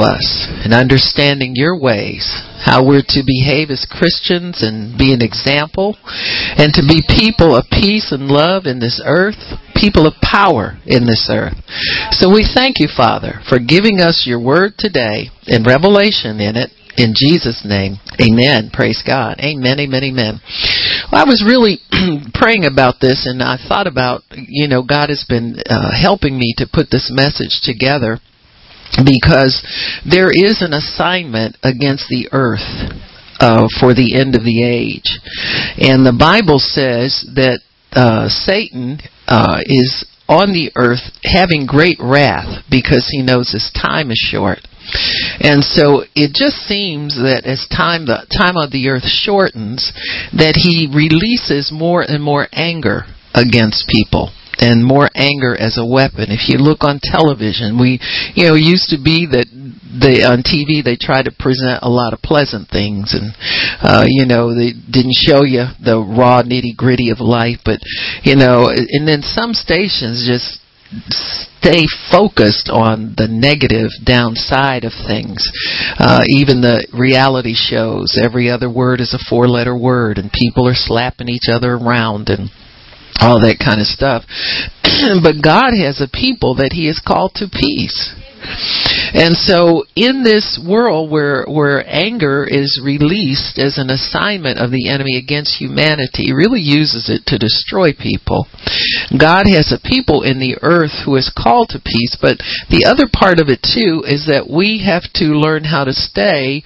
us and understanding your ways, how we're to behave as Christians and be an example, and to be people of peace and love in this earth, people of power in this earth. So we thank you, Father, for giving us your word today and revelation in it. In Jesus' name, amen. Praise God. Amen, amen, amen. Well, I was really praying about this and I thought about, you know, God has been uh, helping me to put this message together because there is an assignment against the earth uh, for the end of the age. And the Bible says that uh, Satan uh, is on the earth having great wrath because he knows his time is short. And so it just seems that as time the time of the earth shortens, that he releases more and more anger against people and more anger as a weapon. If you look on television, we, you know, used to be that they on TV they try to present a lot of pleasant things, and uh, you know they didn't show you the raw nitty gritty of life, but you know, and then some stations just stay focused on the negative downside of things. Uh, even the reality shows, every other word is a four letter word, and people are slapping each other around and all that kind of stuff. but God has a people that He has called to peace. And so in this world where where anger is released as an assignment of the enemy against humanity, really uses it to destroy people. God has a people in the earth who is called to peace, but the other part of it too is that we have to learn how to stay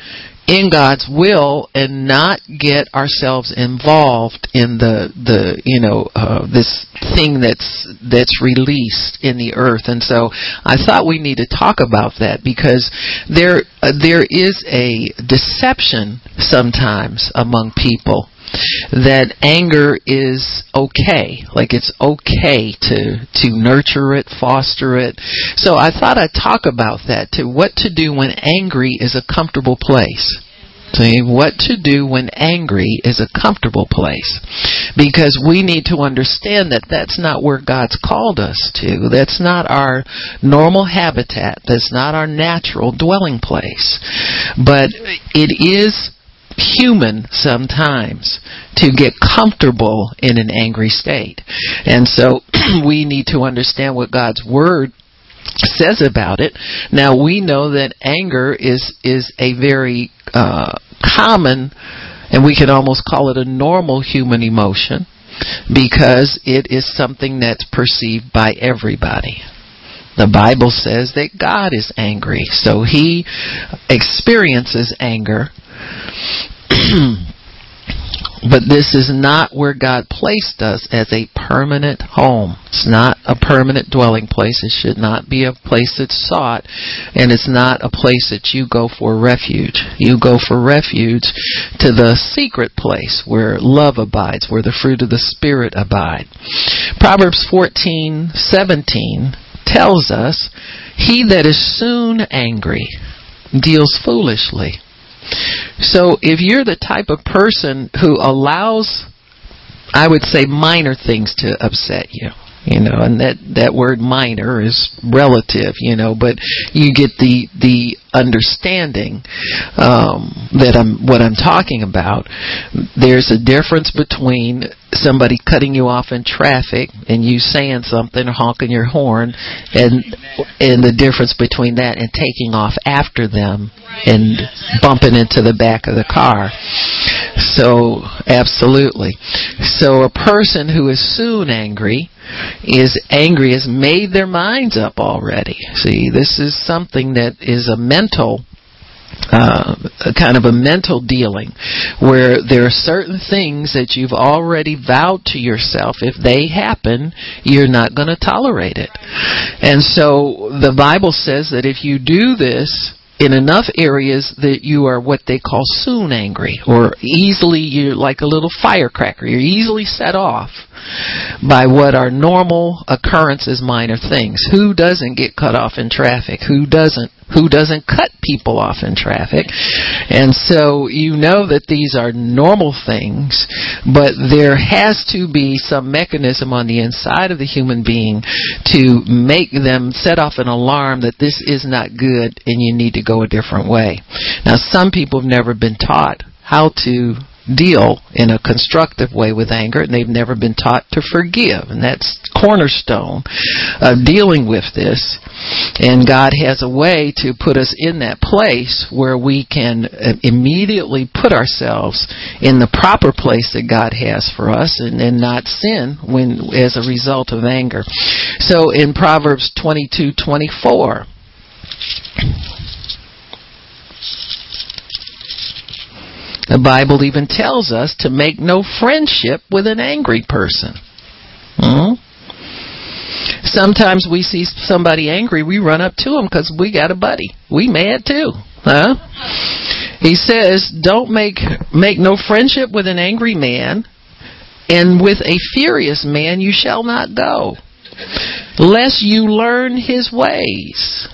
in God's will and not get ourselves involved in the the you know uh, this thing that's that's released in the earth and so I thought we need to talk about that because there uh, there is a deception sometimes among people that anger is okay like it's okay to to nurture it foster it. So i thought i'd talk about that to what to do when angry is a comfortable place See, what to do when angry is a comfortable place. Because we need to understand that that's not where God's called us to. That's not our normal habitat. That's not our natural dwelling place. But it is human sometimes to get comfortable in an angry state. And so we need to understand what God's word says about it. Now we know that anger is is a very uh, common, and we can almost call it a normal human emotion, because it is something that's perceived by everybody. The Bible says that God is angry, so He experiences anger. But this is not where God placed us as a permanent home. It's not a permanent dwelling place. It should not be a place that's sought, and it's not a place that you go for refuge. You go for refuge to the secret place where love abides, where the fruit of the Spirit abide. Proverbs 14:17 tells us, "He that is soon angry deals foolishly." So if you're the type of person who allows, I would say, minor things to upset you, you know, and that that word minor is relative, you know, but you get the the understanding um, that I'm what I'm talking about. There's a difference between somebody cutting you off in traffic and you saying something or honking your horn, and and the difference between that and taking off after them and bumping into the back of the car. So absolutely. So a person who is soon angry is angry has made their minds up already. See, this is something that is a mental uh, kind of a mental dealing where there are certain things that you've already vowed to yourself. If they happen you're not going to tolerate it. And so the bible says that if you do this in enough areas that you are what they call soon angry or easily you're like a little firecracker. You're easily set off by what are normal occurrences minor things. Who doesn't get cut off in traffic? Who doesn't? Who doesn't cut people off in traffic. And so you know that these are normal things, but there has to be some mechanism on the inside of the human being to make them set off an alarm that this is not good and you need to go a different way. Now some people have never been taught how to deal in a constructive way with anger and they've never been taught to forgive and that's cornerstone of dealing with this and God has a way to put us in that place where we can uh, immediately put ourselves in the proper place that God has for us and, and not sin when as a result of anger so in Proverbs 22:24 The Bible even tells us to make no friendship with an angry person. Hmm? Sometimes we see somebody angry, we run up to them because we got a buddy. We mad too, huh? He says, "Don't make make no friendship with an angry man, and with a furious man you shall not go, lest you learn his ways."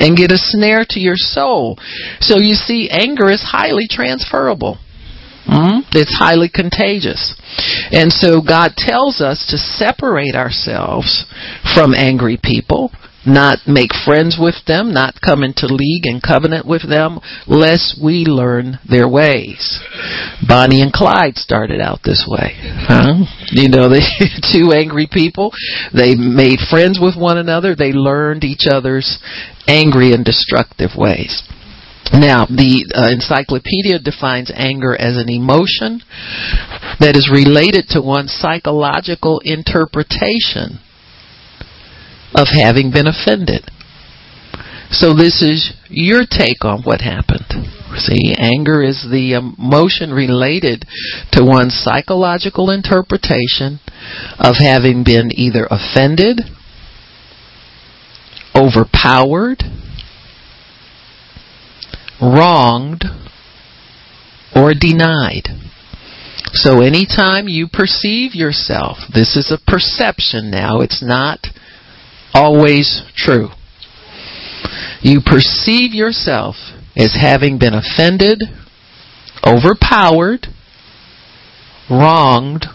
And get a snare to your soul. So you see, anger is highly transferable. Mm-hmm. It's highly contagious. And so God tells us to separate ourselves from angry people not make friends with them, not come into league and covenant with them, lest we learn their ways. Bonnie and Clyde started out this way. Huh? You know, they two angry people. They made friends with one another. They learned each other's angry and destructive ways. Now, the uh, encyclopedia defines anger as an emotion that is related to one's psychological interpretation of having been offended. So this is your take on what happened. See, anger is the emotion related to one's psychological interpretation of having been either offended, overpowered, wronged, or denied. So anytime you perceive yourself, this is a perception now, it's not always true. You perceive yourself as having been offended, overpowered, wronged,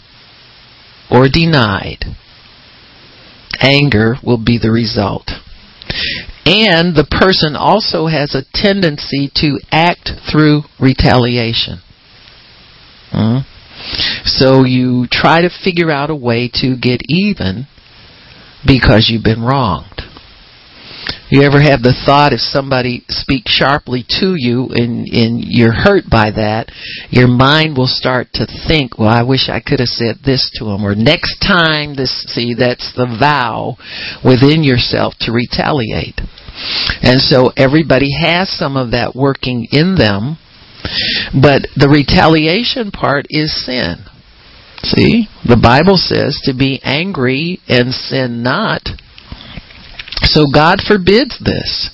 or denied. Anger will be the result. And the person also has a tendency to act through retaliation. Hmm? So you try to figure out a way to get even because you've been wronged. You ever have the thought if somebody speaks sharply to you and, and you're hurt by that, your mind will start to think, well, I wish I could have said this to him. Or next time this, see, that's the vow within yourself to retaliate. And so everybody has some of that working in them, but the retaliation part is sin. See, the Bible says to be angry and sin not. So God forbids this.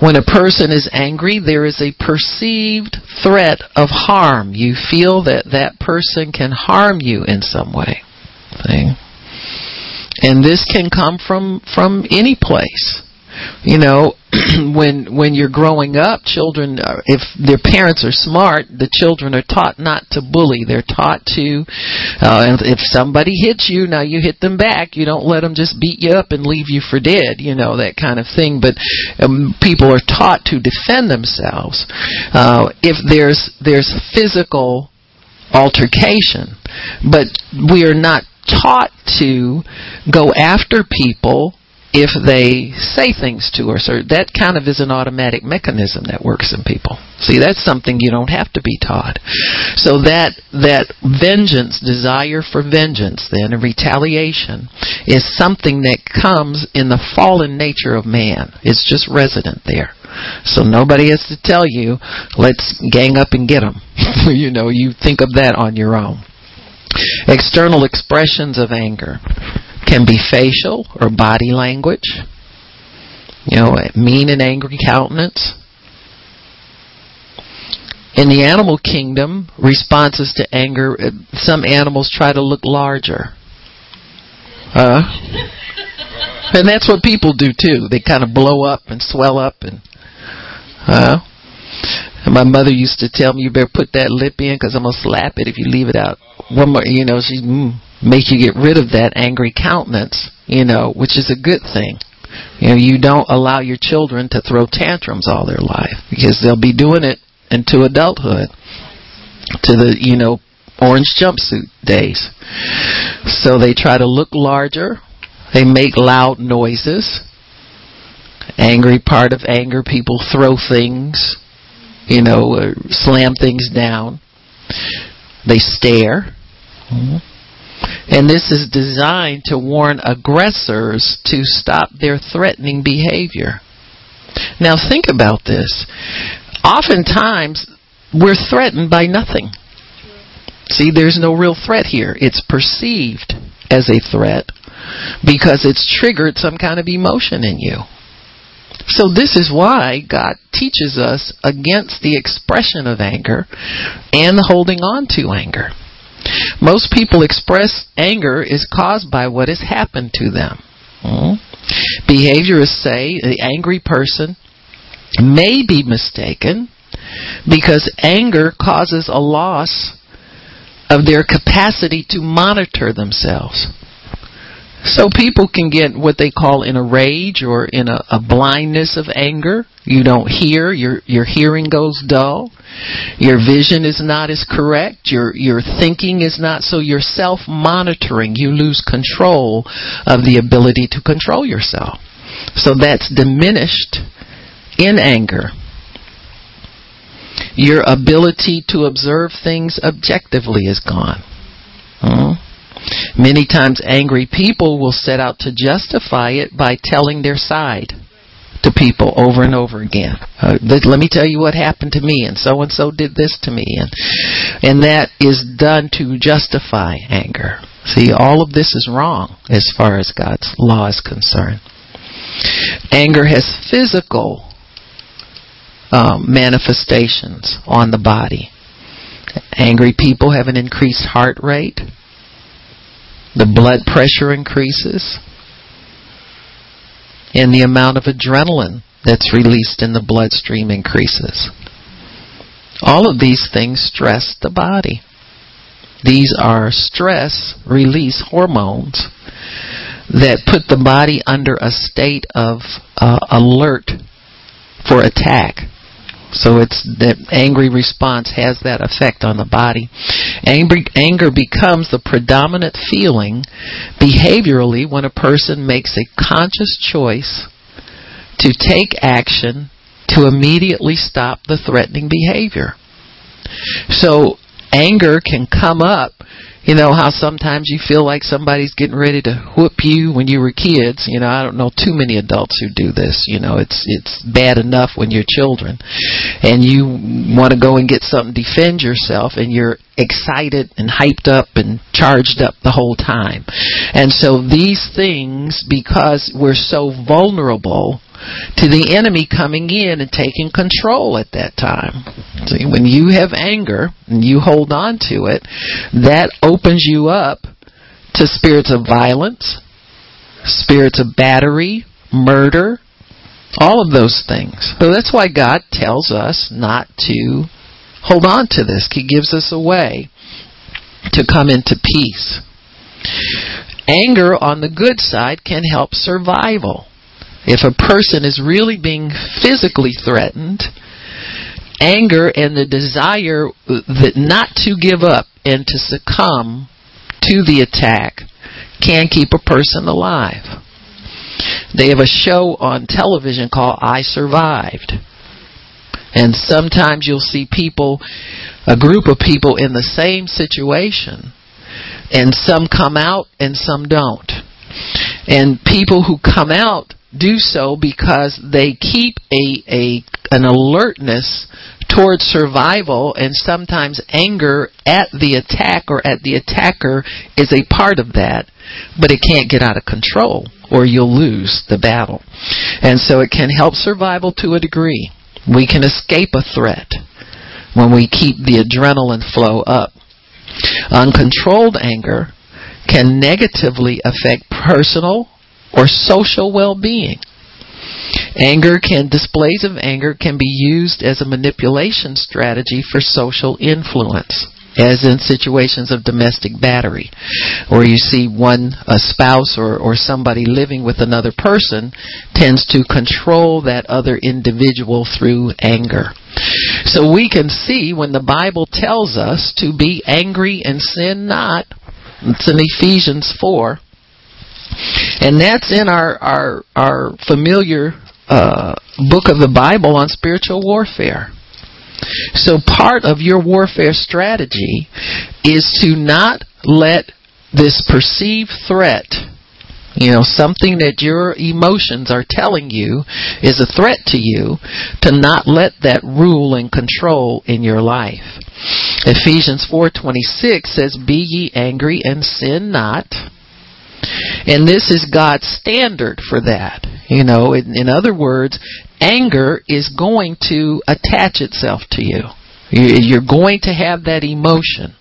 When a person is angry, there is a perceived threat of harm. You feel that that person can harm you in some way. See? And this can come from, from any place you know when when you're growing up children are, if their parents are smart the children are taught not to bully. They're taught to uh, if somebody hits you now you hit them back. You don't let them just beat you up and leave you for dead you know that kind of thing. But um, people are taught to defend themselves. Uh, if there's there's physical altercation but we are not taught to go after people if they say things to us or that kind of is an automatic mechanism that works in people. See that's something you don't have to be taught. So that that vengeance desire for vengeance then and retaliation is something that comes in the fallen nature of man. It's just resident there. So nobody has to tell you let's gang up and get them you know you think of that on your own. External expressions of anger can be facial or body language. You know, mean and angry countenance. In the animal kingdom, responses to anger, uh, some animals try to look larger. Uh, And that's what people do too. They kind of blow up and swell up and, uh, and my mother used to tell me, you better put that lip in because I'm going to slap it if you leave it out. One more, you know, she mm, make you get rid of that angry countenance, you know, which is a good thing. You know, you don't allow your children to throw tantrums all their life because they'll be doing it into adulthood to the, you know, orange jumpsuit days. So they try to look larger. They make loud noises. Angry part of anger, people throw things, you know, slam things down. They stare. Mm-hmm. And this is designed to warn aggressors to stop their threatening behavior. Now think about this. Oftentimes, we're threatened by nothing. See, there's no real threat here. It's perceived as a threat because it's triggered some kind of emotion in you. So this is why God teaches us against the expression of anger and holding on to anger. Most people express anger is caused by what has happened to them. Mm-hmm. Behaviorists say the angry person may be mistaken because anger causes a loss of their capacity to monitor themselves. So people can get what they call in a rage or in a, a, blindness of anger. You don't hear, your your hearing goes dull. Your vision is not as correct. Your your thinking is not so you're self monitoring. You lose control of the ability to control yourself. So that's diminished in anger. Your ability to observe things objectively is gone. Hmm? Many times angry people will set out to justify it by telling their side to people over and over again. Uh, let me tell you what happened to me and so and so did this to me and and that is done to justify anger. See, all of this is wrong as far as God's law is concerned. Anger has physical um, manifestations on the body. Angry people have an increased heart rate. The blood pressure increases. And the amount of adrenaline that's released in the bloodstream increases. All of these things stress the body. These are stress release hormones that put the body under a state of uh, alert for attack. So it's that angry response has that effect on the body. Angry, anger becomes the predominant feeling behaviorally when a person makes a conscious choice to take action to immediately stop the threatening behavior. So anger can come up you know how sometimes you feel like somebody's getting ready to whoop you when you were kids. You know i don't know too many adults who do this. You know it's it's bad enough when you're children. And you want to go and get something defend yourself and you're excited and hyped up and charged up the whole time. And so these things because we're so vulnerable to the enemy coming in and taking control at that time. See, when you have anger and you hold on to it, that opens you up to spirits of violence, spirits of battery, murder, all of those things. So that's why God tells us not to hold on to this. He gives us a way to come into peace. Anger on the good side can help survival. If a person is really being physically threatened, anger and the desire uh, that not to give up and to succumb to the attack can keep a person alive. They have a show on television called I Survived. And sometimes you'll see people, a group of people in the same situation, and some come out and some don't. And people who come out do so because they keep a, a an alertness towards survival and sometimes anger at the attack or at the attacker is a part of that but it can't get out of control or you'll lose the battle. And so it can help survival to a degree. We can escape a threat when we keep the adrenaline flow up. Uncontrolled anger can negatively affect personal or social well-being. Anger can, displays of anger can be used as a manipulation strategy for social influence as in situations of domestic battery, where you see one a spouse or, or somebody living with another person tends to control that other individual through anger. So we can see when the Bible tells us to be angry and sin not, it's in Ephesians 4, and that's in our, our, our familiar uh, book of the Bible on spiritual warfare. So part of your warfare strategy is to not let this perceived threat, you know, something that your emotions are telling you is a threat to you, to not let that rule and control in your life. Ephesians 4:26 says, "Be ye angry and sin not." And this is God's standard for that. You know, in, in other words, anger is going to attach itself to you. You're going to have that emotion.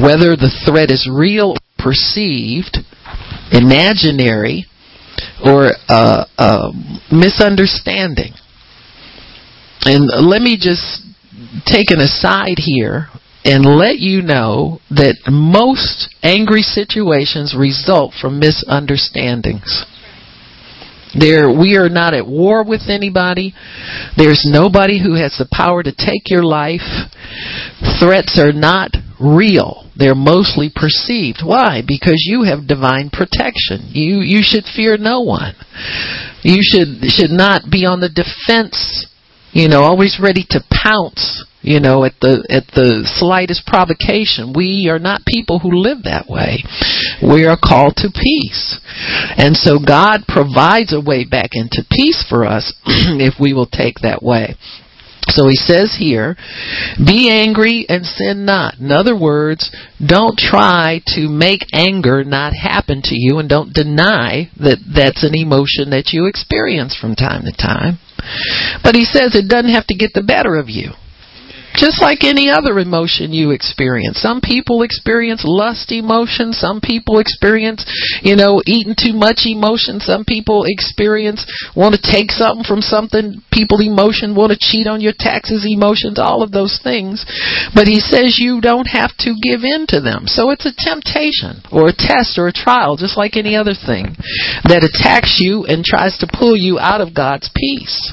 Whether the threat is real, perceived, imaginary, or uh, uh, misunderstanding. And let me just take an aside here and let you know that most angry situations result from misunderstandings. There, we are not at war with anybody. There's nobody who has the power to take your life. Threats are not real. They're mostly perceived. Why? Because you have divine protection. You you should fear no one. You should should not be on the defense. You know, always ready to pounce you know at the at the slightest provocation we are not people who live that way we are called to peace and so god provides a way back into peace for us if we will take that way so he says here, be angry and sin not. In other words, don't try to make anger not happen to you and don't deny that that's an emotion that you experience from time to time. But he says it doesn't have to get the better of you. Just like any other emotion you experience. Some people experience lust emotion. Some people experience, you know, eating too much emotion. Some people experience want to take something from something. People emotion want to cheat on your taxes emotions. All of those things. But he says you don't have to give in to them. So it's a temptation or a test or a trial, just like any other thing that attacks you and tries to pull you out of God's peace.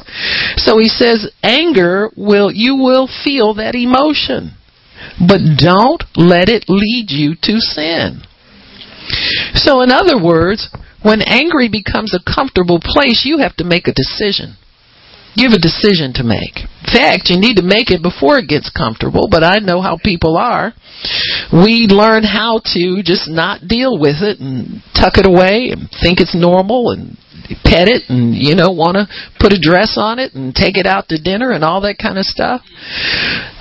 So he says anger will, you will feel that emotion. But don't let it lead you to sin. So, in other words, when angry becomes a comfortable place, you have to make a decision. You have a decision to make. In fact, you need to make it before it gets comfortable, but I know how people are. We learn how to just not deal with it and tuck it away and think it's normal and pet it and you know want to put a dress on it and take it out to dinner and all that kind of stuff.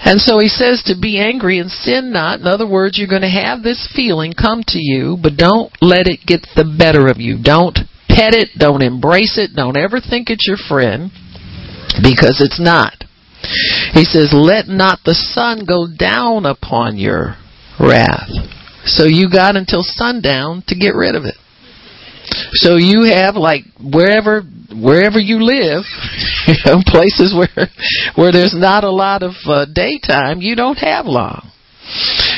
And so he says to be angry and sin not. In other words, you're going to have this feeling come to you, but don't let it get the better of you. Don't pet it, don't embrace it, don't ever think it's your friend because it's not. He says, "Let not the sun go down upon your wrath." So you got until sundown to get rid of it. So you have like wherever wherever you live, you know, places where where there's not a lot of uh, daytime, you don't have long.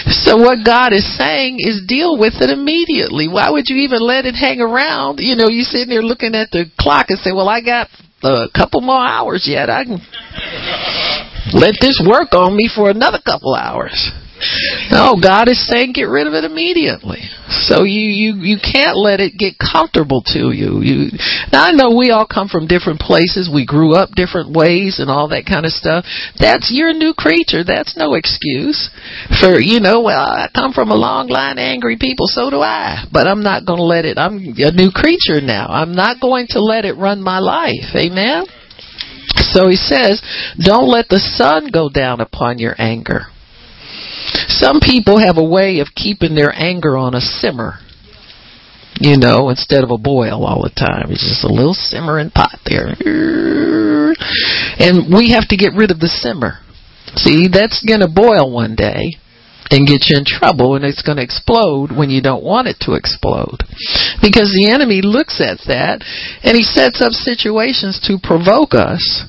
So what God is saying is deal with it immediately. Why would you even let it hang around? You know, you sitting there looking at the clock and say, "Well, I got a couple more hours yet. I can let this work on me for another couple hours." No, God is saying get rid of it immediately. So you you you can't let it get comfortable to you. You now I know we all come from different places. We grew up different ways and all that kind of stuff. That's you're a new creature. That's no excuse for you know. Well, I come from a long line of angry people. So do I. But I'm not going to let it. I'm a new creature now. I'm not going to let it run my life. Amen. So he says, don't let the sun go down upon your anger. Some people have a way of keeping their anger on a simmer. You know, instead of a boil all the time. It's just a little simmering pot there. And we have to get rid of the simmer. See, that's going to boil one day. and get you in trouble and it's going to explode when you don't want it to explode. Because the enemy looks at that and he sets up situations to provoke us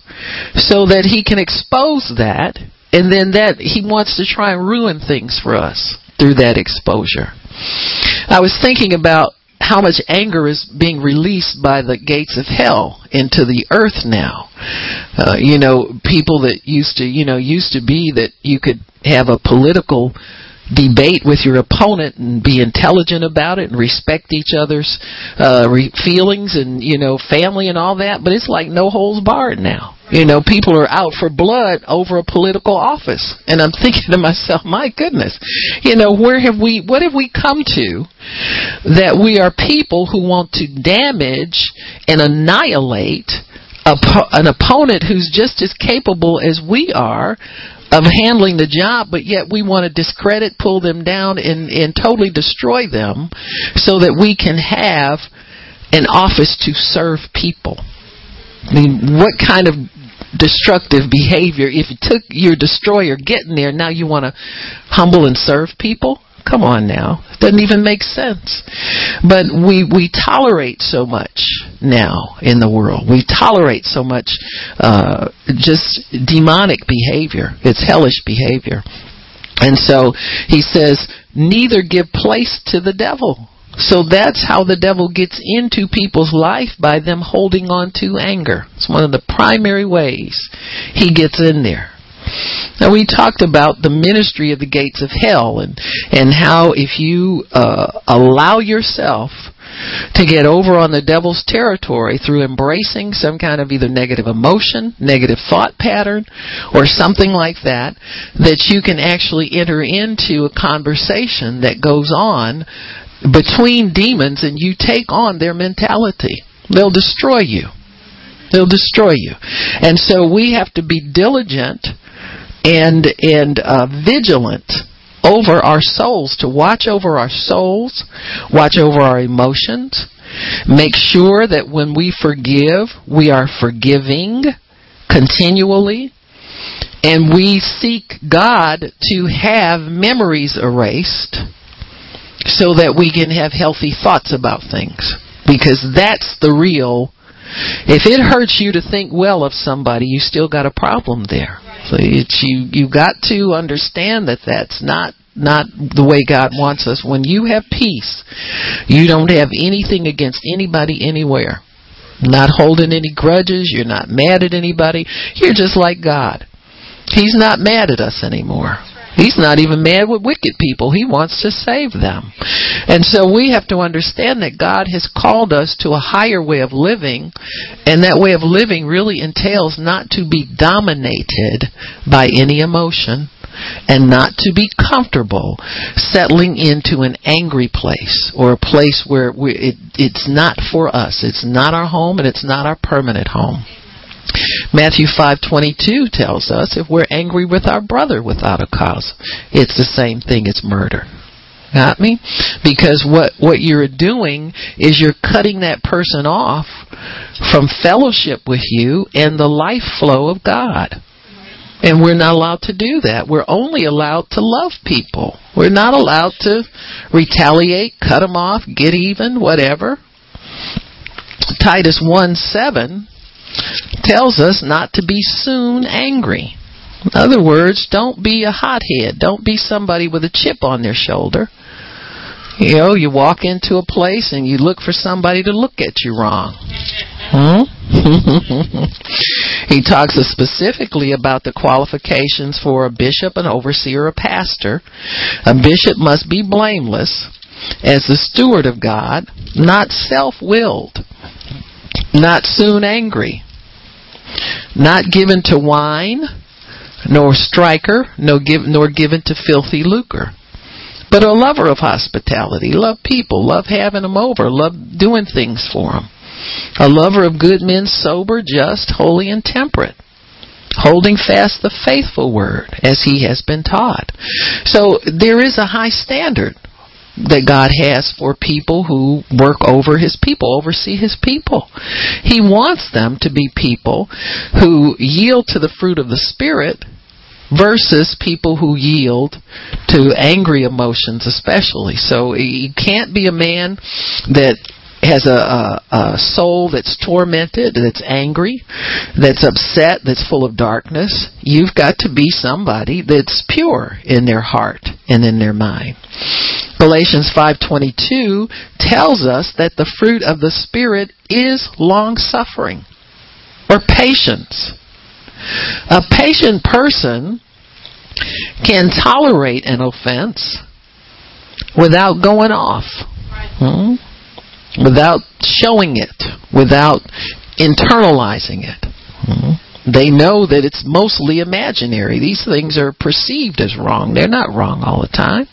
so that he can expose that and then that he wants to try and ruin things for us through that exposure. I was thinking about how much anger is being released by the gates of hell into the earth now. Uh, you know, people that used to, you know, used to be that you could have a political debate with your opponent and be intelligent about it and respect each other's uh re- feelings and you know family and all that. But it's like no holes barred now. You know people are out for blood over a political office. And i'm thinking to myself my goodness you know where have we what have we come to that we are people who want to damage and annihilate an opponent who's just as capable as we are of handling the job, but yet we want to discredit, pull them down, and, and totally destroy them so that we can have an office to serve people. I mean, what kind of destructive behavior if you took your destroyer getting there now you want to humble and serve people Come on now. It doesn't even make sense. But we, we tolerate so much now in the world. We tolerate so much, uh, just demonic behavior. It's hellish behavior. And so he says, neither give place to the devil. So that's how the devil gets into people's life by them holding on to anger. It's one of the primary ways he gets in there. Now we talked about the ministry of the gates of hell and and how if you uh, allow yourself to get over on the devil's territory through embracing some kind of either negative emotion, negative thought pattern, or something like that, that you can actually enter into a conversation that goes on between demons and you take on their mentality. They'll destroy you. They'll destroy you. And so we have to be diligent and and uh, vigilant over our souls to watch over our souls, watch over our emotions, make sure that when we forgive, we are forgiving continually, and we seek God to have memories erased so that we can have healthy thoughts about things. Because that's the real. If it hurts you to think well of somebody, you still got a problem there. So it's you you got to understand that that's not not the way God wants us. When you have peace, you don't have anything against anybody anywhere. Not holding any grudges, you're not mad at anybody. You're just like God. He's not mad at us anymore. He's not even mad with wicked people. He wants to save them. And so we have to understand that God has called us to a higher way of living, and that way of living really entails not to be dominated by any emotion and not to be comfortable settling into an angry place or a place where it, it's not for us. It's not our home and it's not our permanent home. Matthew 5:22 tells us if we're angry with our brother without a cause, it's the same thing, as murder. Got me? Because what what you're doing is you're cutting that person off from fellowship with you and the life flow of God. And we're not allowed to do that. We're only allowed to love people. We're not allowed to retaliate, cut them off, get even, whatever. Titus 1 7 tells us not to be soon angry. In other words, don't be a hothead. Don't be somebody with a chip on their shoulder. You know, you walk into a place and you look for somebody to look at you wrong. Hmm? he talks specifically about the qualifications for a bishop, an overseer, a pastor. A bishop must be blameless as the steward of God, not self willed, not soon angry, not given to wine, nor striker, nor, give, nor given to filthy lucre, but a lover of hospitality, love people, love having them over, love doing things for them. A lover of good men, sober, just, holy, and temperate holding fast the faithful word as he has been taught. So there is a high standard that God has for people who work over his people, oversee his people. He wants them to be people who yield to the fruit of the Spirit versus people who yield to angry emotions especially. So you can't be a man that has a, a, a soul that's tormented, that's angry, that's upset, that's full of darkness. You've got to be somebody that's pure in their heart and in their mind. Galatians 5:22 tells us that the fruit of the spirit is long suffering or patience. A patient person can tolerate an offense without going off. Hmm? Without showing it, without internalizing it. Mm-hmm. They know that it's mostly imaginary. These things are perceived as wrong. They're not wrong all the time.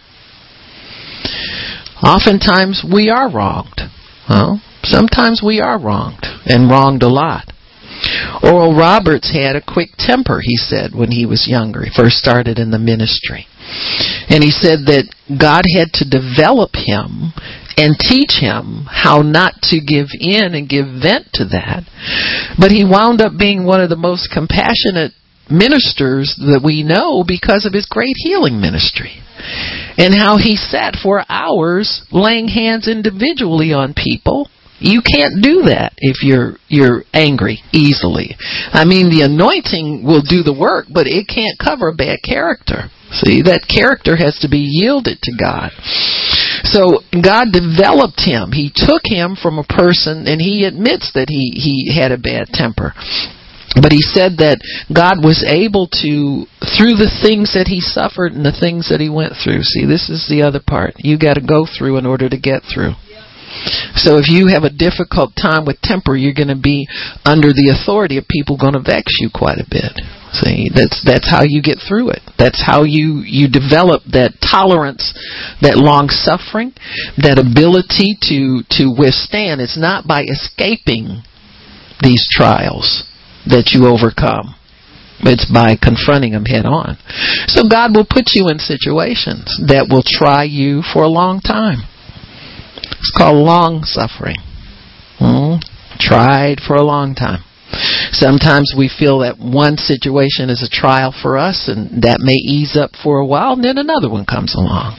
Oftentimes we are wronged. Well, sometimes we are wronged and wronged a lot. Oral Roberts had a quick temper, he said, when he was younger. He first started in the ministry. And he said that God had to develop him and teach him how not to give in and give vent to that. But he wound up being one of the most compassionate ministers that we know because of his great healing ministry. And how he sat for hours laying hands individually on people you can't do that if you're you're angry easily. I mean, the anointing will do the work, but it can't cover a bad character. See, that character has to be yielded to God. So God developed him. He took him from a person, and he admits that he he had a bad temper. But he said that God was able to, through the things that he suffered and the things that he went through. See, this is the other part. You got to go through in order to get through. So if you have a difficult time with temper, you're going to be under the authority of people going to vex you quite a bit. See, that's that's how you get through it. That's how you you develop that tolerance, that long suffering, that ability to to withstand. It's not by escaping these trials that you overcome. It's by confronting them head on. So God will put you in situations that will try you for a long time. It's called long suffering. Hmm? Tried for a long time. Sometimes we feel that one situation is a trial for us and that may ease up for a while and then another one comes along.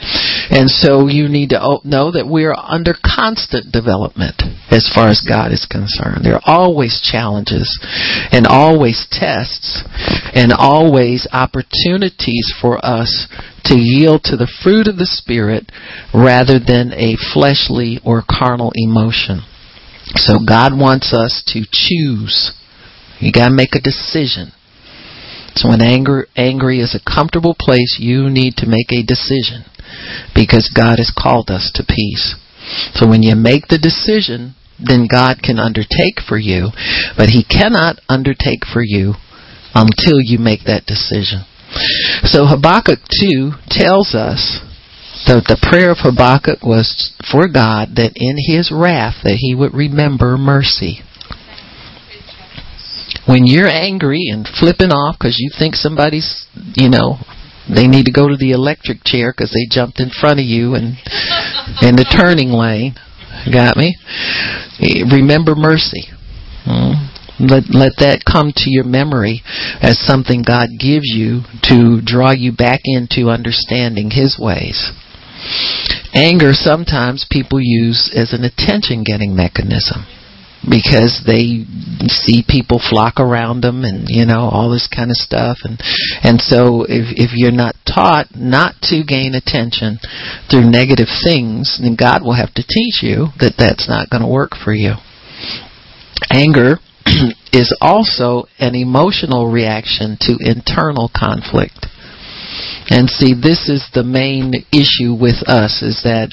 And so you need to know that we are under constant development as far as God is concerned. There are always challenges and always tests and always opportunities for us to yield to the fruit of the Spirit rather than a fleshly or carnal emotion. So God wants us to choose you got to make a decision. So when anger angry is a comfortable place, you need to make a decision because God has called us to peace. So when you make the decision, then God can undertake for you, but he cannot undertake for you until you make that decision. So Habakkuk 2 tells us that the prayer of Habakkuk was for God that in his wrath that he would remember mercy when you're angry and flipping off because you think somebody's, you know, they need to go to the electric chair because they jumped in front of you and in the turning lane. Got me? Remember mercy. Hmm? Let let that come to your memory as something God gives you to draw you back into understanding His ways. Anger sometimes people use as an attention getting mechanism because they see people flock around them and you know all this kind of stuff. And and so if if you're not taught not to gain attention through negative things then God will have to teach you that that's not going to work for you. Anger is also an emotional reaction to internal conflict. And see this is the main issue with us is that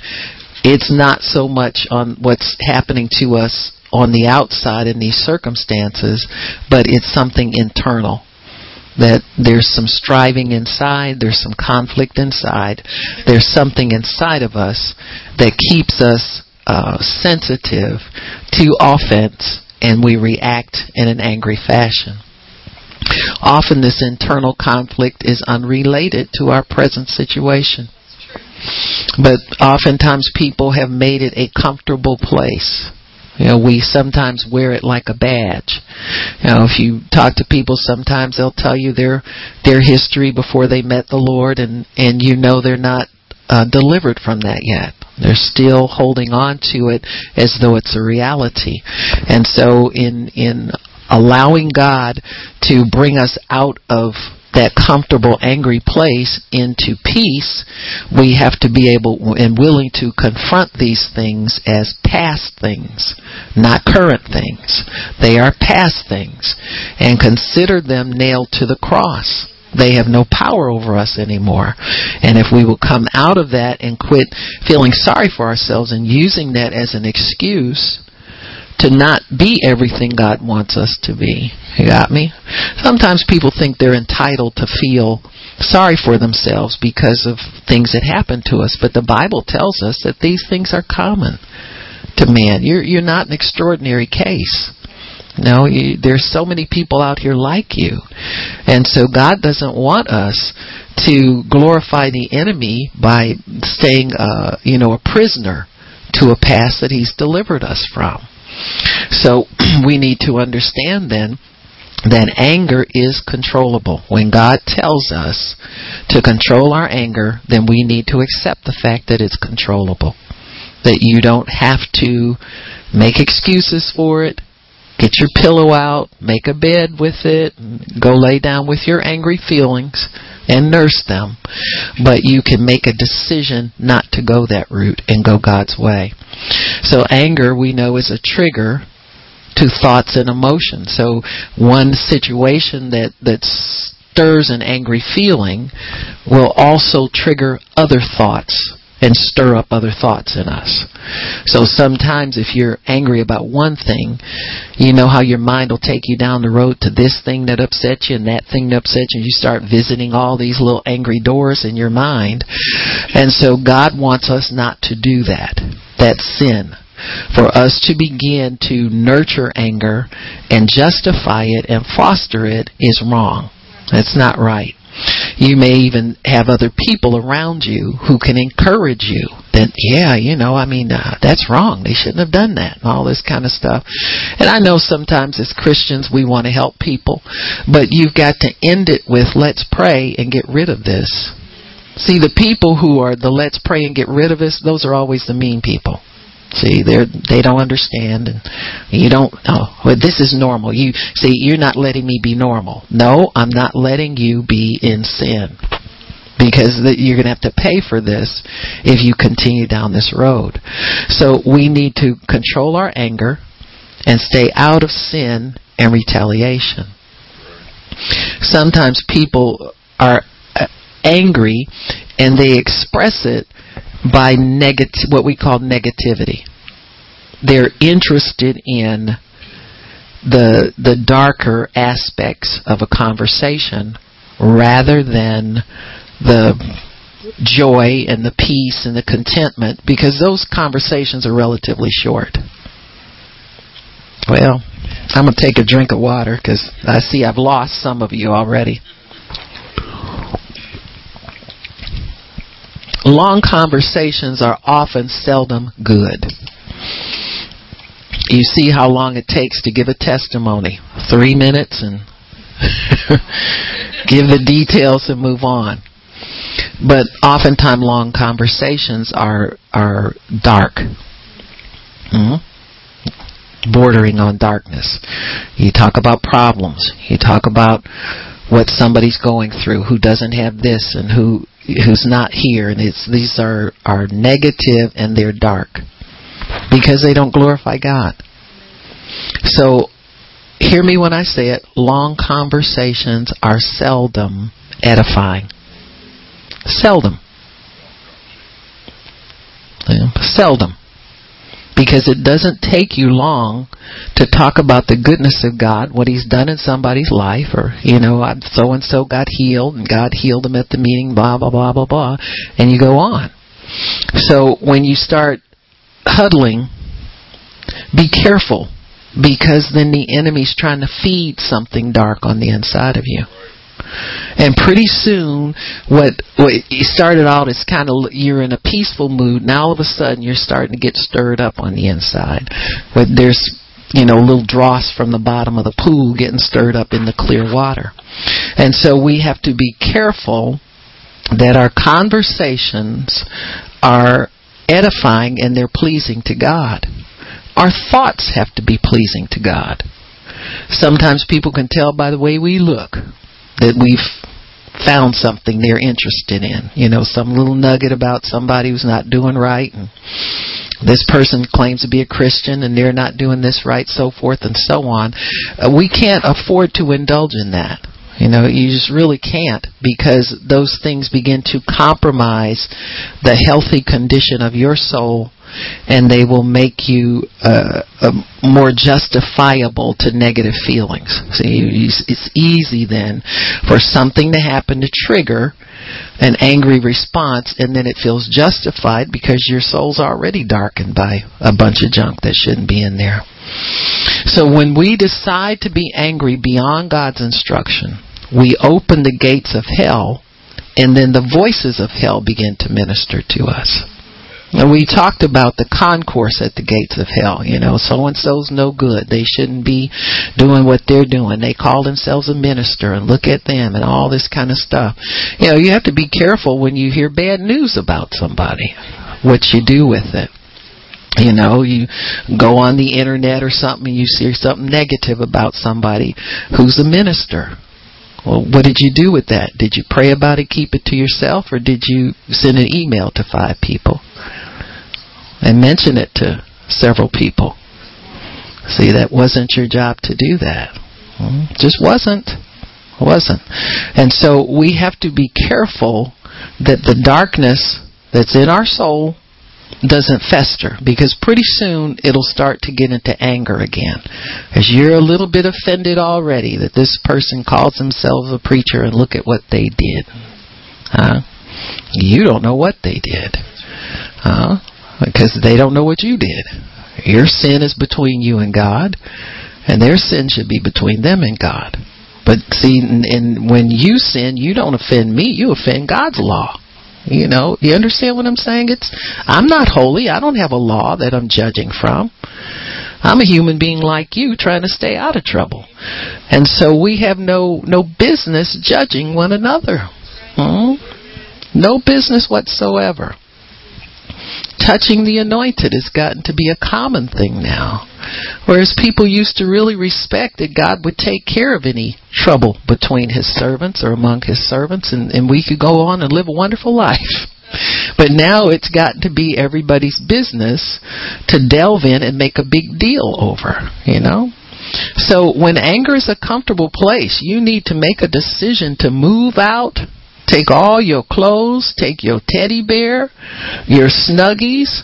it's not so much on what's happening to us on the outside in these circumstances, but it's something internal. That there's some striving inside, there's some conflict inside, there's something inside of us that keeps us uh, sensitive to offense and we react in an angry fashion. Often this internal conflict is unrelated to our present situation. But oftentimes people have made it a comfortable place You know, we sometimes wear it like a badge. You know, if you talk to people, sometimes they'll tell you their their history before they met the Lord, and and you know they're not uh, delivered from that yet. They're still holding on to it as though it's a reality. And so in in allowing God to bring us out of that comfortable angry place into peace, we have to be able and willing to confront these things as past things, not current things. They are past things and consider them nailed to the cross. They have no power over us anymore. And if we will come out of that and quit feeling sorry for ourselves and using that as an excuse to not be everything God wants us to be. You got me? Sometimes people think they're entitled to feel sorry for themselves because of things that happen to us, but the Bible tells us that these things are common to man. You're you're not an extraordinary case. No, you, there's so many people out here like you. And so God doesn't want us to glorify the enemy by staying uh, you know, a prisoner to a past that he's delivered us from. So we need to understand then that anger is controllable. When God tells us to control our anger, then we need to accept the fact that it's controllable. That you don't have to make excuses for it. Get your pillow out, make a bed with it, go lay down with your angry feelings and nurse them. But you can make a decision not to go that route and go God's way. So anger, we know, is a trigger to thoughts and emotions. So one situation that, that stirs an angry feeling will also trigger other thoughts and stir up other thoughts in us. So sometimes if you're angry about one thing, you know how your mind will take you down the road to this thing that upsets you and that thing that upsets you. You start visiting all these little angry doors in your mind. And so God wants us not to do that. That's sin for us to begin to nurture anger and justify it and foster it is wrong. That's not right. You may even have other people around you who can encourage you that, yeah, you know, I mean, uh, that's wrong. They shouldn't have done that and all this kind of stuff. And I know sometimes as Christians we want to help people, but you've got to end it with let's pray and get rid of this. See, the people who are the let's pray and get rid of this, those are always the mean people. See, they they don't understand, and you don't. Oh, well, this is normal. You see, you're not letting me be normal. No, I'm not letting you be in sin, because you're going to have to pay for this if you continue down this road. So we need to control our anger and stay out of sin and retaliation. Sometimes people are uh, angry and they express it by negative, what we call negativity. They're interested in the the darker aspects of a conversation rather than the joy and the peace and the contentment because those conversations are relatively short. Well, I'm going to take a drink of water because I see I've lost some of you already. Long conversations are often seldom good. You see how long it takes to give a testimony. Three minutes and give the details and move on. But oftentimes long conversations are are dark. Mm-hmm bordering on darkness. You talk about problems. You talk about what somebody's going through who doesn't have this and who who's not here, and it's these are are negative and they're dark because they don't glorify God. So, hear me when I say it. Long conversations are seldom edifying. Seldom. Seldom because it doesn't take you long to talk about the goodness of God, what He's done in somebody's life, or, you know, so and so got healed, and God healed them at the meeting, blah, blah, blah, blah, blah, and you go on. So when you start huddling, be careful because then the enemy's trying to feed something dark on the inside of you. And pretty soon, what, what started out as kind of you're in a peaceful mood. Now all of a sudden, you're starting to get stirred up on the inside. But there's you know, little dross from the bottom of the pool getting stirred up in the clear water. And so we have to be careful that our conversations are edifying and they're pleasing to God. Our thoughts have to be pleasing to God. Sometimes people can tell by the way we look that we've found something they're interested in. You know, some little nugget about somebody who's not doing right and this person claims to be a Christian and they're not doing this right, so forth and so on. Uh, we can't afford to indulge in that. You know, you just really can't because those things begin to compromise the healthy condition of your soul and they will make you uh, uh, more justifiable to negative feelings. See, it's easy then for something to happen to trigger an angry response, and then it feels justified because your soul's already darkened by a bunch of junk that shouldn't be in there. So when we decide to be angry beyond God's instruction, we open the gates of hell, and then the voices of hell begin to minister to us. And we talked about the concourse at the gates of hell. You know, so and so's no good. They shouldn't be doing what they're doing. They call themselves a minister and look at them and all this kind of stuff. You know, you have to be careful when you hear bad news about somebody, what you do with it. You know, you go on the internet or something and you see something negative about somebody who's a minister. Well, what did you do with that? Did you pray about it, keep it to yourself, or did you send an email to five people? And mention it to several people. See, that wasn't your job to do that. Hmm? Just wasn't. Wasn't. And so we have to be careful that the darkness that's in our soul doesn't fester because pretty soon it'll start to get into anger again. As you're a little bit offended already that this person calls themselves a preacher and look at what they did. Huh? You don't know what they did. Huh? Because they don't know what you did. Your sin is between you and God, and their sin should be between them and God. But see, and when you sin, you don't offend me; you offend God's law. You know, you understand what I'm saying? It's I'm not holy. I don't have a law that I'm judging from. I'm a human being like you trying to stay out of trouble. And so we have no no business judging one another. Hmm? No business whatsoever touching the anointed has gotten to be a common thing now. Whereas people used to really respect that God would take care of any trouble between his servants or among his servants and, and we could go on and live a wonderful life. But now it's gotten to be everybody's business to delve in and make a big deal over, you know? So when anger is a comfortable place, you need to make a decision to move out Take all your clothes, take your teddy bear, your snuggies,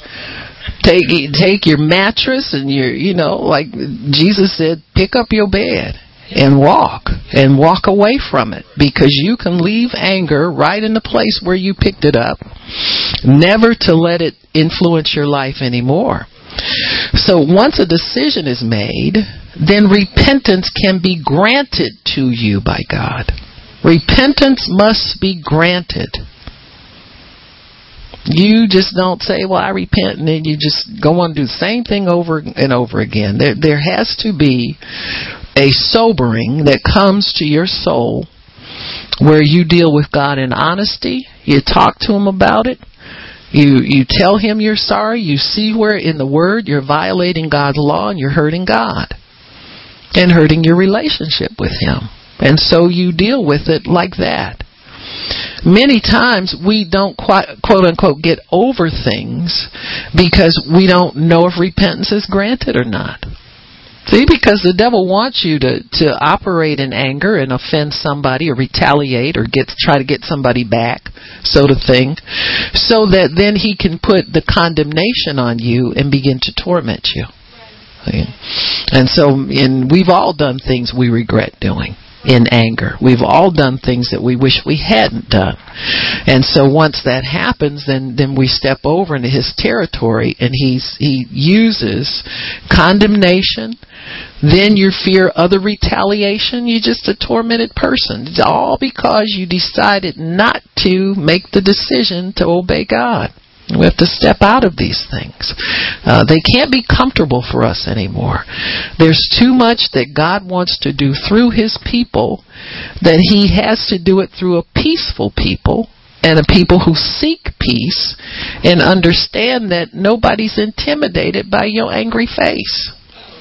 take take your mattress and your you know like Jesus said pick up your bed and walk and walk away from it because you can leave anger right in the place where you picked it up never to let it influence your life anymore. So once a decision is made then repentance can be granted to you by God Repentance must be granted. You just don't say, "Well, I repent," and then you just go on and do the same thing over and over again. There, there has to be a sobering that comes to your soul, where you deal with God in honesty. You talk to Him about it. You you tell Him you're sorry. You see where in the Word you're violating God's law and you're hurting God, and hurting your relationship with Him. And so you deal with it like that. Many times we don't quite, quote unquote get over things because we don't know if repentance is granted or not. See, because the devil wants you to, to operate in anger and offend somebody or retaliate or get try to get somebody back, so to think, so that then he can put the condemnation on you and begin to torment you. And so, and we've all done things we regret doing. In anger. We've all done things that we wish we hadn't done. And so once that happens, then, then we step over into his territory and he's, he uses condemnation, then you fear other retaliation. You're just a tormented person. It's all because you decided not to make the decision to obey God. We have to step out of these things. Uh, they can't be comfortable for us anymore. There's too much that God wants to do through His people that He has to do it through a peaceful people and a people who seek peace and understand that nobody's intimidated by your angry face.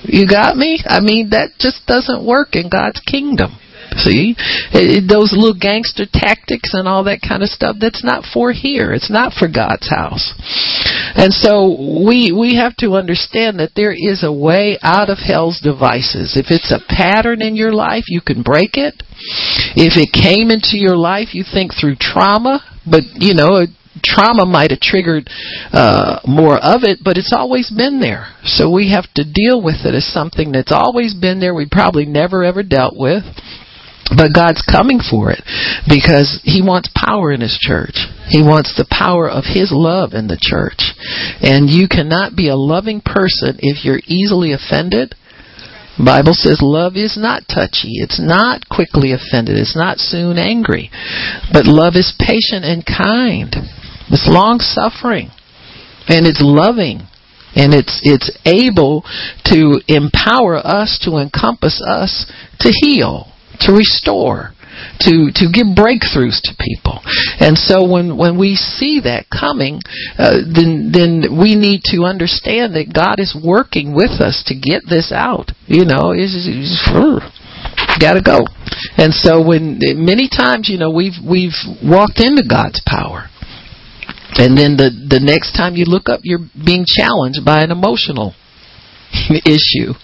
You got me? I mean, that just doesn't work in God's kingdom. See, it, those little gangster tactics and all that kind of stuff. That's not for here. It's not for God's house. And so we we have to understand that there is a way out of hell's devices. If it's a pattern in your life, you can break it. If it came into your life, you think through trauma, but you know trauma might have triggered uh, more of it, but it's always been there. So we have to deal with it as something that's always been there. We probably never ever dealt with. But God's coming for it because He wants power in His church. He wants the power of His love in the church. And you cannot be a loving person if you're easily offended. Bible says love is not touchy. It's not quickly offended. It's not soon angry. But love is patient and kind. It's long suffering. And it's loving. And it's, it's able to empower us, to encompass us, to heal to restore, to to give breakthroughs to people. And so when when we see that coming, uh, then then we need to understand that God is working with us to get this out. You know, it's, it's got to go. And so when many times, you know, we've we've walked into God's power. And then the the next time you look up, you're being challenged by an emotional issue.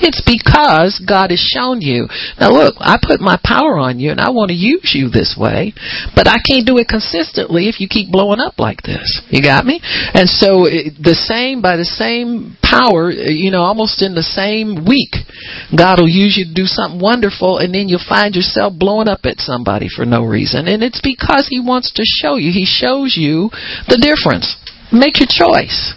It's because God has shown you. Now look, I put my power on you and I want to use you this way, but I can't do it consistently if you keep blowing up like this. You got me? And so the same, by the same power, you know, almost in the same week, God will use you to do something wonderful and then you'll find yourself blowing up at somebody for no reason. And it's because He wants to show you. He shows you the difference. Make your choice.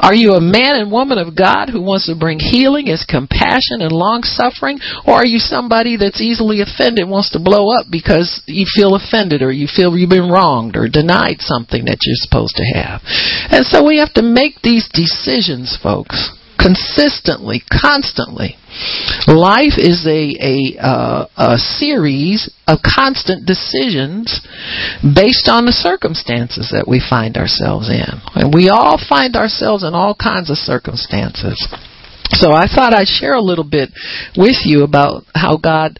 Are you a man and woman of God who wants to bring healing, is compassion and long suffering? Or are you somebody that's easily offended, wants to blow up because you feel offended or you feel you've been wronged or denied something that you're supposed to have? And so we have to make these decisions, folks consistently, constantly. Life is a a, uh, a series of constant decisions based on the circumstances that we find ourselves in, and we all find ourselves in all kinds of circumstances. So I thought I'd share a little bit with you about how God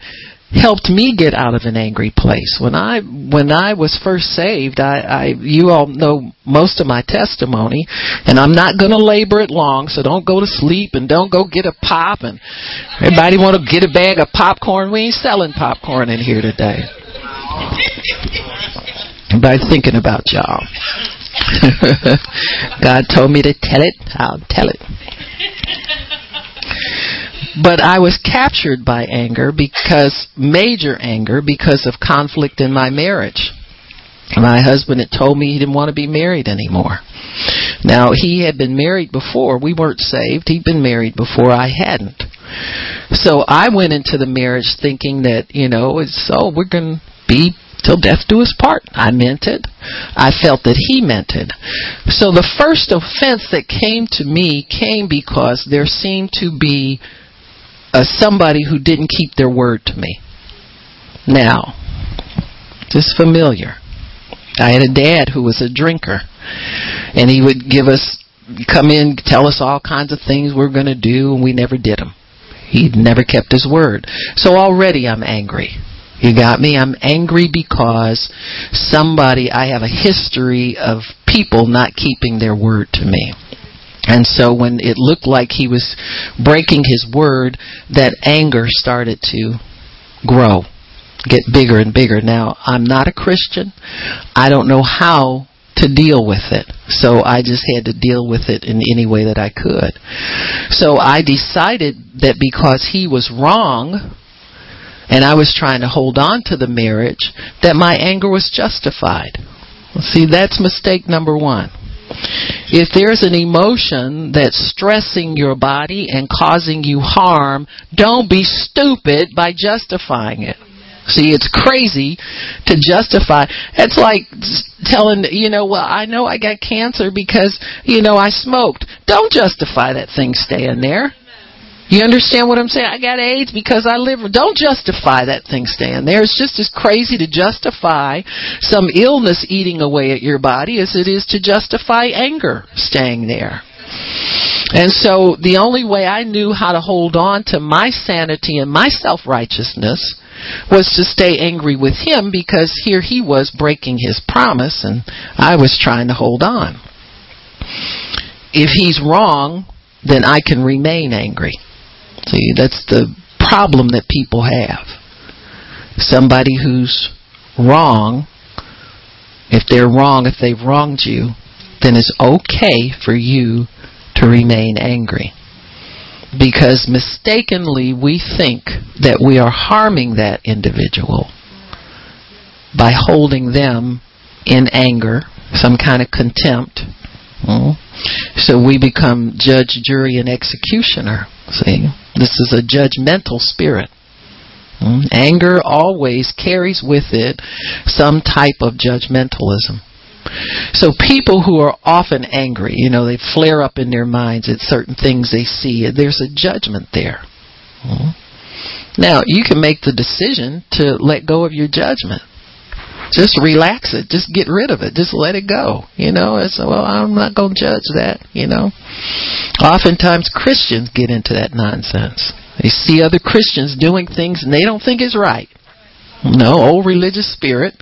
helped me get out of an angry place. When I when I was first saved, I, I you all know most of my testimony, and I'm not going to labor it long. So don't go to sleep and don't go get a pop. And everybody want to get a bag of popcorn? We ain't selling popcorn in here today. By thinking about y'all. God told me to tell it. I'll tell it. But I was captured by anger because, major anger, because of conflict in my marriage. My husband had told me he didn't want to be married anymore. Now, he had been married before. We weren't saved. He'd been married before I hadn't. So I went into the marriage thinking that, you know, it's, oh, we're going to be till death do us part. I meant it. I felt that he meant it. So the first offense that came to me came because there seemed to be uh, somebody who didn't keep their word to me. Now, just familiar. I had a dad who was a drinker, and he would give us, come in, tell us all kinds of things we're going to do, and we never did them. He never kept his word. So already I'm angry. You got me? I'm angry because somebody, I have a history of people not keeping their word to me. And so when it looked like he was breaking his word, that anger started to grow, get bigger and bigger. Now, I'm not a Christian. I don't know how to deal with it. So I just had to deal with it in any way that I could. So I decided that because he was wrong, and I was trying to hold on to the marriage, that my anger was justified. See, that's mistake number one. If there's an emotion that's stressing your body and causing you harm, don't be stupid by justifying it. See, it's crazy to justify. It's like telling, you know, well, I know I got cancer because, you know, I smoked. Don't justify that thing staying there. You understand what I'm saying? I got AIDS because I live. Don't justify that thing Stan. there. It's just as crazy to justify some illness eating away at your body as it is to justify anger staying there. And so the only way I knew how to hold on to my sanity and my self righteousness was to stay angry with him because here he was breaking his promise and I was trying to hold on. If he's wrong, then I can remain angry. See, that's the problem that people have. Somebody who's wrong, if they're wrong, if they've wronged you, then it's okay for you to remain angry because mistakenly we think that we are harming that individual by holding them in anger, some kind of contempt. Hmm? So we become judge, jury, and executioner. See, this is a judgmental spirit. Hmm? Anger always carries with it some type of judgmentalism. So people who are often angry, you know, they flare up in their minds at certain things they see. There's a judgment there. Hmm? Now, you can make the decision to let go of your judgment. Just relax it. Just get rid of it. Just let it go. You know, it's, well, I'm not going to judge that, you know. Oftentimes Christians get into that nonsense. They see other Christians doing things and they don't think it's right. No, old religious spirit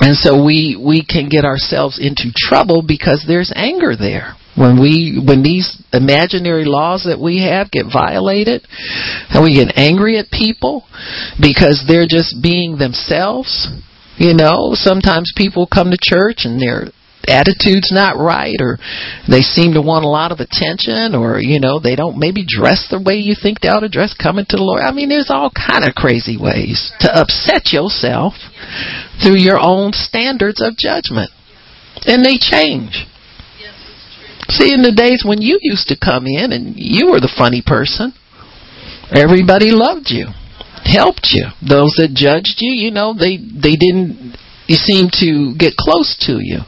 and so we we can get ourselves into trouble because there's anger there when we when these imaginary laws that we have get violated and we get angry at people because they're just being themselves you know sometimes people come to church and they're attitude's not right or they seem to want a lot of attention or you know they don't maybe dress the way you think they ought to dress coming to the lord. I mean there's all kind of crazy ways to upset yourself through your own standards of judgment. And they change. See in the days when you used to come in and you were the funny person everybody loved you helped you those that judged you you know they they didn't you seem to get close to you.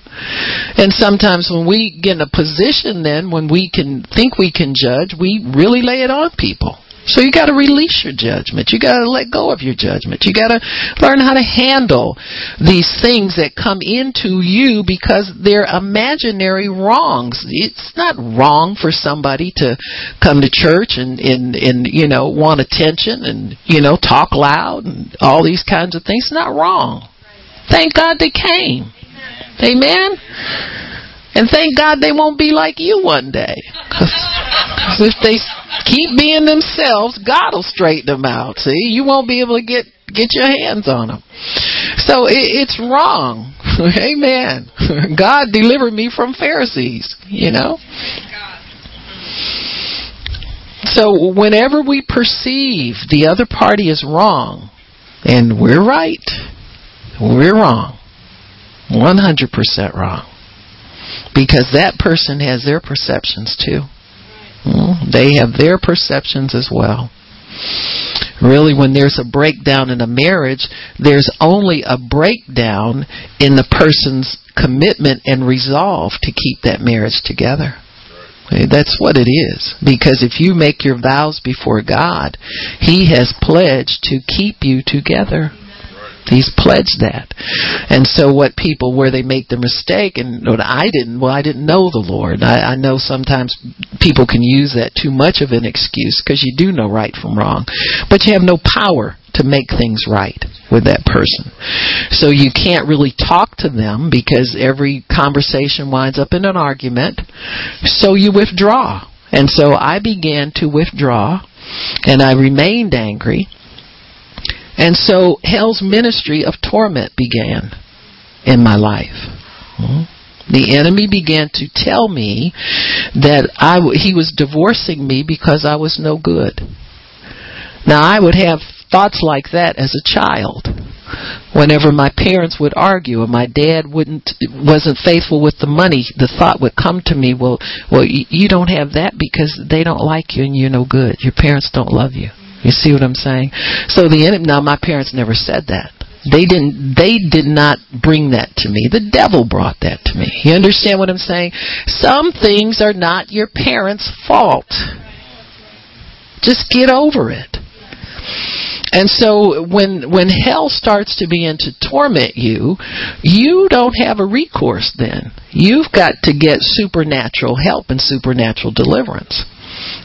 And sometimes when we get in a position then when we can think we can judge, we really lay it on people. So you got to release your judgment. You got to let go of your judgment. You got to learn how to handle these things that come into you because they're imaginary wrongs. It's not wrong for somebody to come to church and and and you know want attention and you know talk loud and all these kinds of things. It's not wrong. Thank God they came. Amen. And thank God they won't be like you one day. Because if they keep being themselves, God will straighten them out. See, you won't be able to get get your hands on them. So it, it's wrong. Amen. God delivered me from Pharisees. You know. So whenever we perceive the other party is wrong, and we're right, we're wrong. 100% wrong. Because that person has their perceptions too. Hmm? They have their perceptions as well. Really, when there's a breakdown in a marriage, there's only a breakdown in the person's commitment and resolve to keep that marriage together. That's what it is. Because if you make your vows before God, He has pledged to keep you together. He's pledged that. And so what people, where they make the mistake, and what I didn't, well, I didn't know the Lord. I, I know sometimes people can use that too much of an excuse because you do know right from wrong. But you have no power to make things right with that person. So you can't really talk to them because every conversation winds up in an argument. So you withdraw. And so I began to withdraw and I remained angry and so hell's ministry of torment began in my life. Hmm? The enemy began to tell me that I, he was divorcing me because I was no good. Now I would have thoughts like that as a child. Whenever my parents would argue or my dad wouldn't wasn't faithful with the money, the thought would come to me, well, well, you don't have that because they don't like you and you're no good. Your parents don't love you. You see what I'm saying? So the enemy. Now my parents never said that. They didn't. They did not bring that to me. The devil brought that to me. You understand what I'm saying? Some things are not your parents' fault. Just get over it. And so when when hell starts to begin to torment you, you don't have a recourse then. You've got to get supernatural help and supernatural deliverance.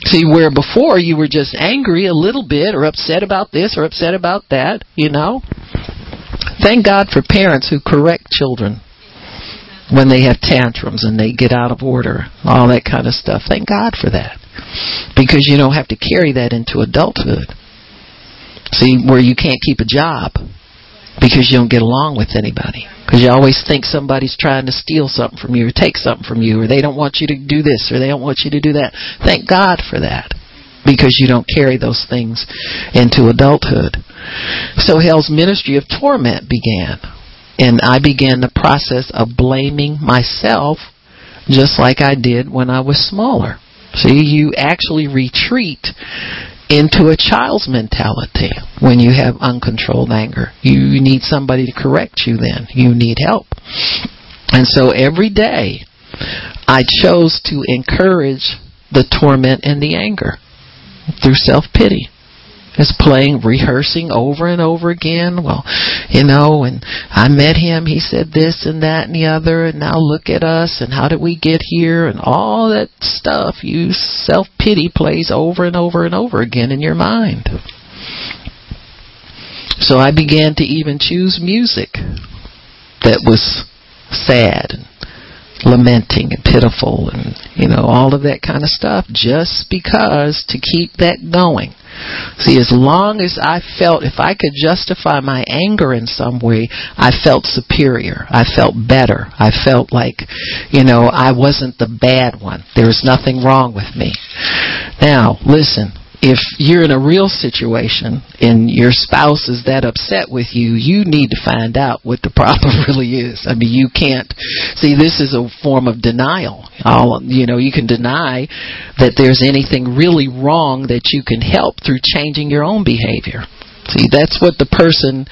See, where before you were just angry a little bit or upset about this or upset about that, you know. Thank God for parents who correct children when they have tantrums and they get out of order, all that kind of stuff. Thank God for that. Because you don't have to carry that into adulthood. See, where you can't keep a job because you don't get along with anybody. Because you always think somebody's trying to steal something from you or take something from you or they don't want you to do this or they don't want you to do that. Thank God for that. Because you don't carry those things into adulthood. So hell's ministry of torment began. And I began the process of blaming myself just like I did when I was smaller. See, you actually retreat into a child's mentality when you have uncontrolled anger. You need somebody to correct you then. You need help. And so every day I chose to encourage the torment and the anger through self-pity is playing, rehearsing over and over again. Well, you know, and I met him, he said this and that and the other, and now look at us, and how did we get here, and all that stuff. You self pity plays over and over and over again in your mind. So I began to even choose music that was sad and lamenting and pitiful and you know all of that kind of stuff just because to keep that going See, as long as I felt, if I could justify my anger in some way, I felt superior. I felt better. I felt like, you know, I wasn't the bad one. There was nothing wrong with me. Now, listen, if you're in a real situation and your spouse is that upset with you, you need to find out what the problem really is. I mean, you can't see this is a form of denial. All you know, you can deny that there's anything really wrong that you can help through changing your own behavior. See, that's what the person,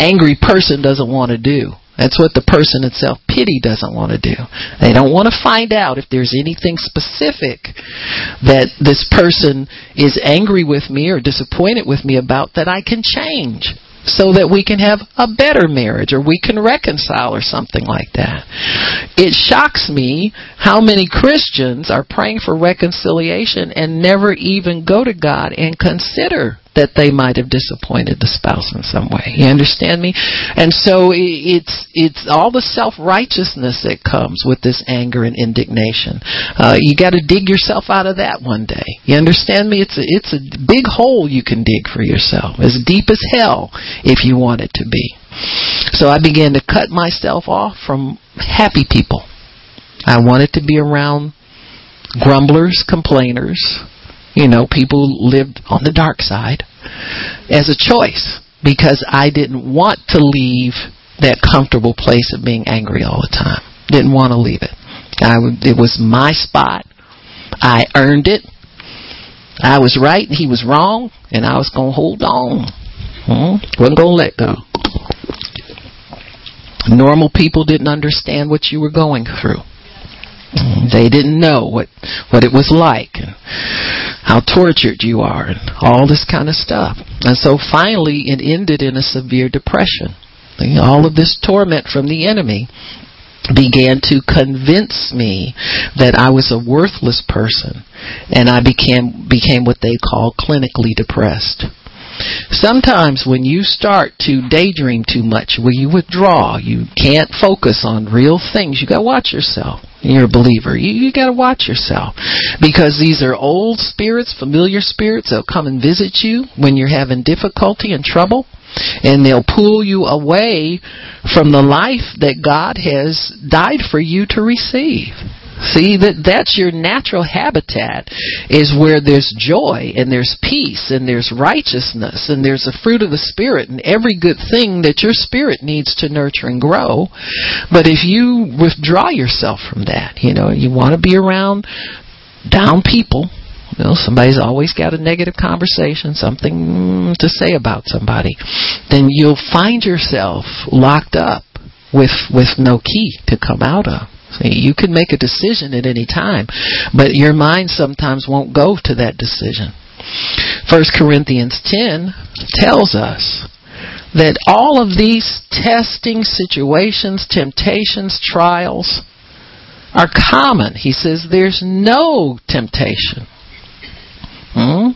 angry person, doesn't want to do. That's what the person in self pity doesn't want to do. They don't want to find out if there's anything specific that this person is angry with me or disappointed with me about that I can change so that we can have a better marriage or we can reconcile or something like that. It shocks me how many Christians are praying for reconciliation and never even go to God and consider that they might have disappointed the spouse in some way. You understand me? And so it's it's all the self righteousness that comes with this anger and indignation. Uh, you got to dig yourself out of that one day. You understand me? It's a, it's a big hole you can dig for yourself, as deep as hell if you want it to be. So I began to cut myself off from happy people. I wanted to be around grumblers, complainers, you know, people lived on the dark side as a choice because I didn't want to leave that comfortable place of being angry all the time. Didn't want to leave it. I it was my spot. I earned it. I was right and he was wrong, and I was going to hold on. Hmm? Wasn't going to let go. Normal people didn't understand what you were going through. They didn't know what what it was like and how tortured you are and all this kind of stuff. And so finally it ended in a severe depression. All of this torment from the enemy began to convince me that I was a worthless person and I became became what they call clinically depressed. Sometimes when you start to daydream too much, when you withdraw, you can't focus on real things. You got to watch yourself you're a believer. You, you got to watch yourself because these are old spirits, familiar spirits that'll come and visit you when you're having difficulty and trouble, and they'll pull you away from the life that God has died for you to receive. See that that's your natural habitat is where there's joy and there's peace and there's righteousness and there's the fruit of the spirit and every good thing that your spirit needs to nurture and grow. But if you withdraw yourself from that, you know, you want to be around down people, you know, somebody's always got a negative conversation, something to say about somebody, then you'll find yourself locked up with with no key to come out of. See, you can make a decision at any time, but your mind sometimes won't go to that decision. 1 Corinthians 10 tells us that all of these testing situations, temptations, trials are common. He says there's no temptation hmm,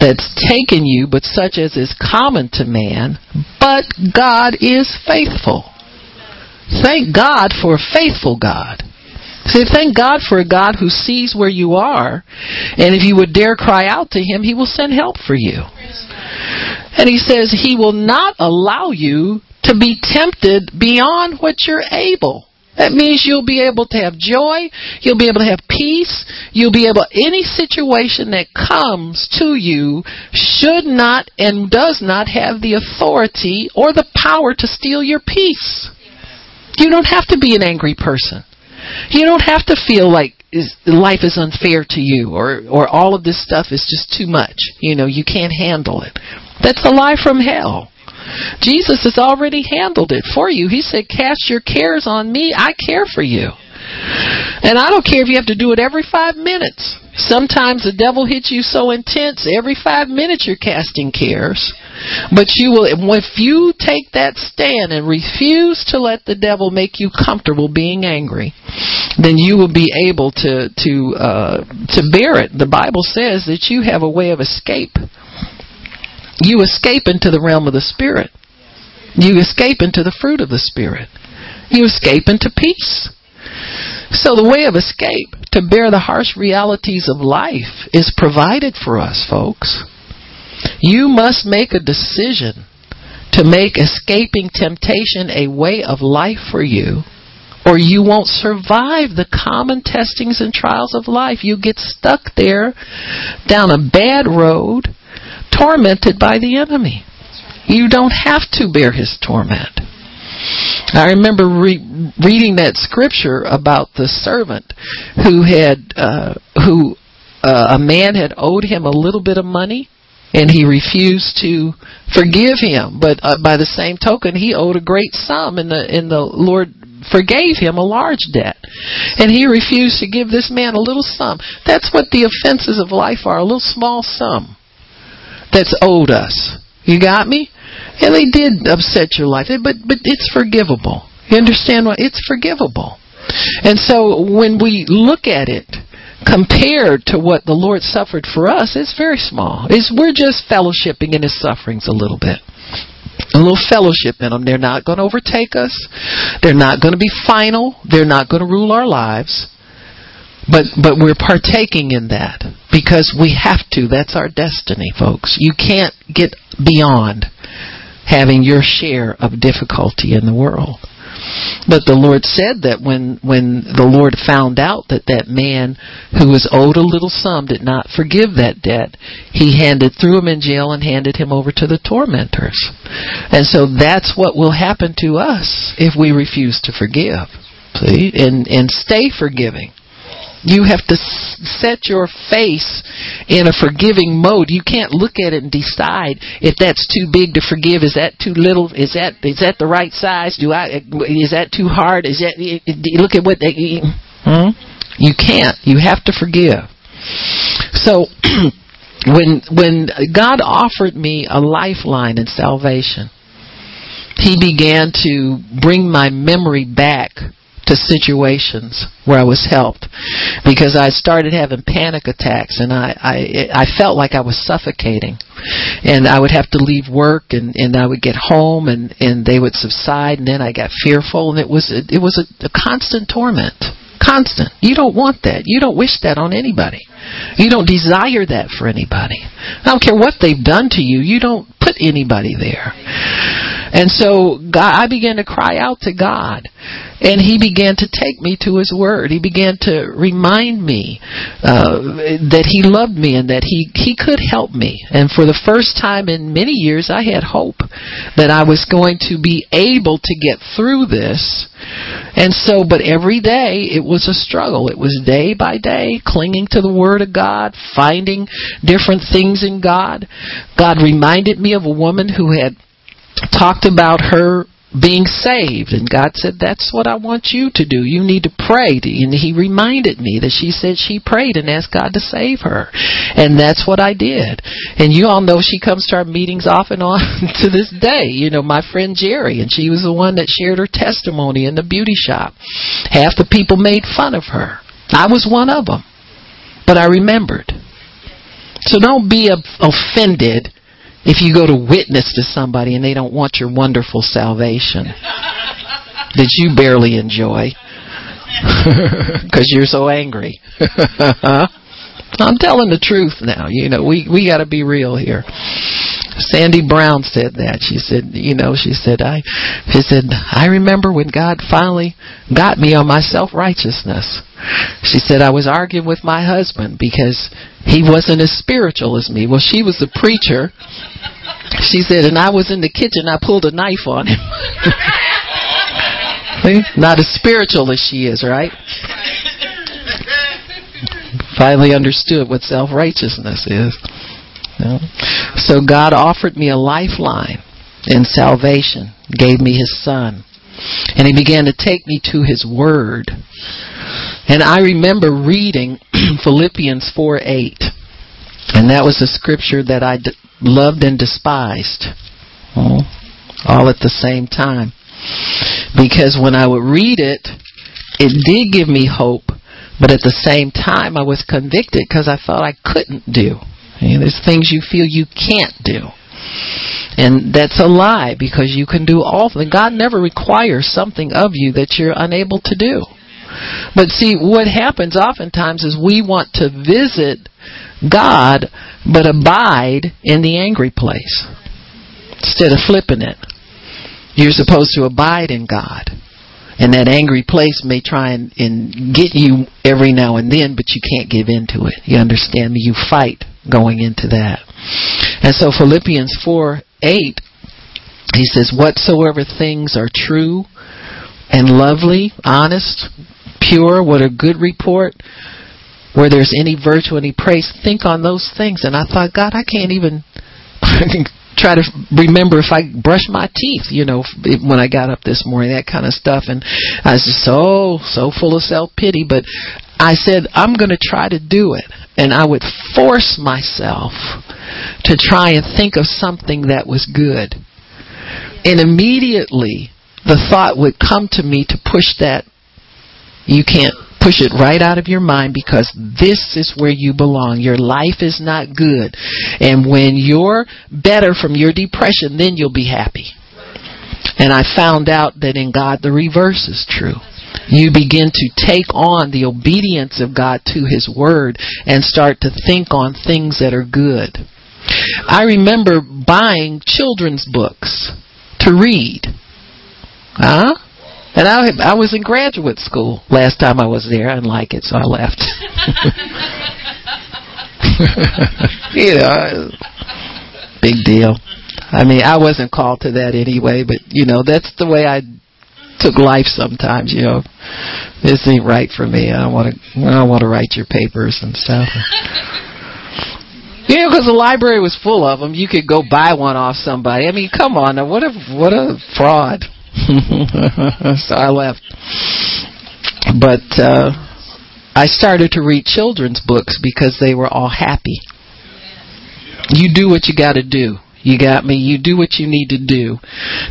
that's taken you but such as is common to man, but God is faithful Thank God for a faithful God. See, thank God for a God who sees where you are, and if you would dare cry out to Him, He will send help for you. And He says He will not allow you to be tempted beyond what you're able. That means you'll be able to have joy, you'll be able to have peace, you'll be able, any situation that comes to you should not and does not have the authority or the power to steal your peace. You don't have to be an angry person. You don't have to feel like life is unfair to you or or all of this stuff is just too much. You know, you can't handle it. That's a lie from hell. Jesus has already handled it for you. He said, "Cast your cares on me. I care for you." And I don't care if you have to do it every 5 minutes. Sometimes the devil hits you so intense, every 5 minutes you're casting cares. But you will, if you take that stand and refuse to let the devil make you comfortable being angry, then you will be able to to uh, to bear it. The Bible says that you have a way of escape. You escape into the realm of the spirit. You escape into the fruit of the spirit. You escape into peace. So the way of escape to bear the harsh realities of life is provided for us, folks. You must make a decision to make escaping temptation a way of life for you, or you won't survive the common testings and trials of life. You get stuck there down a bad road, tormented by the enemy. You don't have to bear his torment. I remember re- reading that scripture about the servant who had uh, who uh, a man had owed him a little bit of money and he refused to forgive him. But uh, by the same token, he owed a great sum, and the and the Lord forgave him a large debt, and he refused to give this man a little sum. That's what the offenses of life are—a little small sum that's owed us. You got me? And they did upset your life, but but it's forgivable. You understand what? It's forgivable. And so when we look at it compared to what the Lord suffered for us, it's very small. It's, we're just fellowshipping in His sufferings a little bit. A little fellowship in them. They're not going to overtake us. They're not going to be final. They're not going to rule our lives. But but we're partaking in that because we have to. That's our destiny, folks. You can't get beyond having your share of difficulty in the world. But the Lord said that when when the Lord found out that that man who was owed a little sum did not forgive that debt, he handed threw him in jail and handed him over to the tormentors. And so that's what will happen to us if we refuse to forgive. See? And and stay forgiving. You have to set your face in a forgiving mode. You can't look at it and decide if that's too big to forgive. Is that too little? Is that is that the right size? Do I is that too hard? Is that look at what they hmm? You can't. You have to forgive. So when when God offered me a lifeline in salvation, he began to bring my memory back to situations where I was helped. Because I started having panic attacks and I I I felt like I was suffocating. And I would have to leave work and and I would get home and and they would subside and then I got fearful and it was it, it was a, a constant torment. Constant. You don't want that. You don't wish that on anybody. You don't desire that for anybody. I don't care what they've done to you. You don't put anybody there And so God, I began to cry out to God. And He began to take me to His Word. He began to remind me uh, that He loved me and that He, He could help me. And for the first time in many years, I had hope that I was going to be able to get through this. And so, but every day it was a struggle. It was day by day, clinging to the Word of God, finding different things in God. God reminded me of a woman who had talked about her being saved. And God said, That's what I want you to do. You need to pray. And He reminded me that she said she prayed and asked God to save her. And that's what I did. And you all know she comes to our meetings off and on to this day. You know, my friend Jerry, and she was the one that shared her testimony in the beauty shop. Half the people made fun of her. I was one of them. But I remembered. So don't be offended if you go to witness to somebody and they don't want your wonderful salvation that you barely enjoy because you're so angry. I'm telling the truth now. You know, we we got to be real here. Sandy Brown said that. She said, you know, she said, I, she said, I remember when God finally got me on my self-righteousness. She said, I was arguing with my husband because he wasn't as spiritual as me. Well, she was a preacher. She said, and I was in the kitchen, I pulled a knife on him. Not as spiritual as she is, right? Finally understood what self righteousness So God offered me a lifeline in salvation, gave me His Son, and He began to take me to His Word. And I remember reading Philippians 4 8. And that was a scripture that I d- loved and despised. Oh, all at the same time. Because when I would read it, it did give me hope, but at the same time I was convicted because I thought I couldn't do. Know, there's things you feel you can't do. And that's a lie because you can do all things. God never requires something of you that you're unable to do. But see, what happens oftentimes is we want to visit God but abide in the angry place instead of flipping it. You're supposed to abide in God. And that angry place may try and, and get you every now and then, but you can't give in to it. You understand me? You fight going into that. And so Philippians 4 8, he says, Whatsoever things are true and lovely, honest, pure, what a good report, where there's any virtue, any praise, think on those things. And I thought, God, I can't even try to remember if I brush my teeth, you know, when I got up this morning, that kind of stuff. And I was just so, so full of self pity. But I said, I'm going to try to do it. And I would force myself to try and think of something that was good. And immediately the thought would come to me to push that. You can't push it right out of your mind because this is where you belong. Your life is not good. And when you're better from your depression, then you'll be happy. And I found out that in God the reverse is true. You begin to take on the obedience of God to His Word and start to think on things that are good. I remember buying children's books to read. Huh? And I I was in graduate school last time I was there. I didn't like it, so I left. you know, big deal. I mean, I wasn't called to that anyway, but you know, that's the way I took life sometimes. You know, this ain't right for me. I want to. I want to write your papers and stuff. You know, because the library was full of them. You could go buy one off somebody. I mean, come on, now, what a what a fraud. so I left. But uh, I started to read children's books because they were all happy. You do what you got to do. You got me? You do what you need to do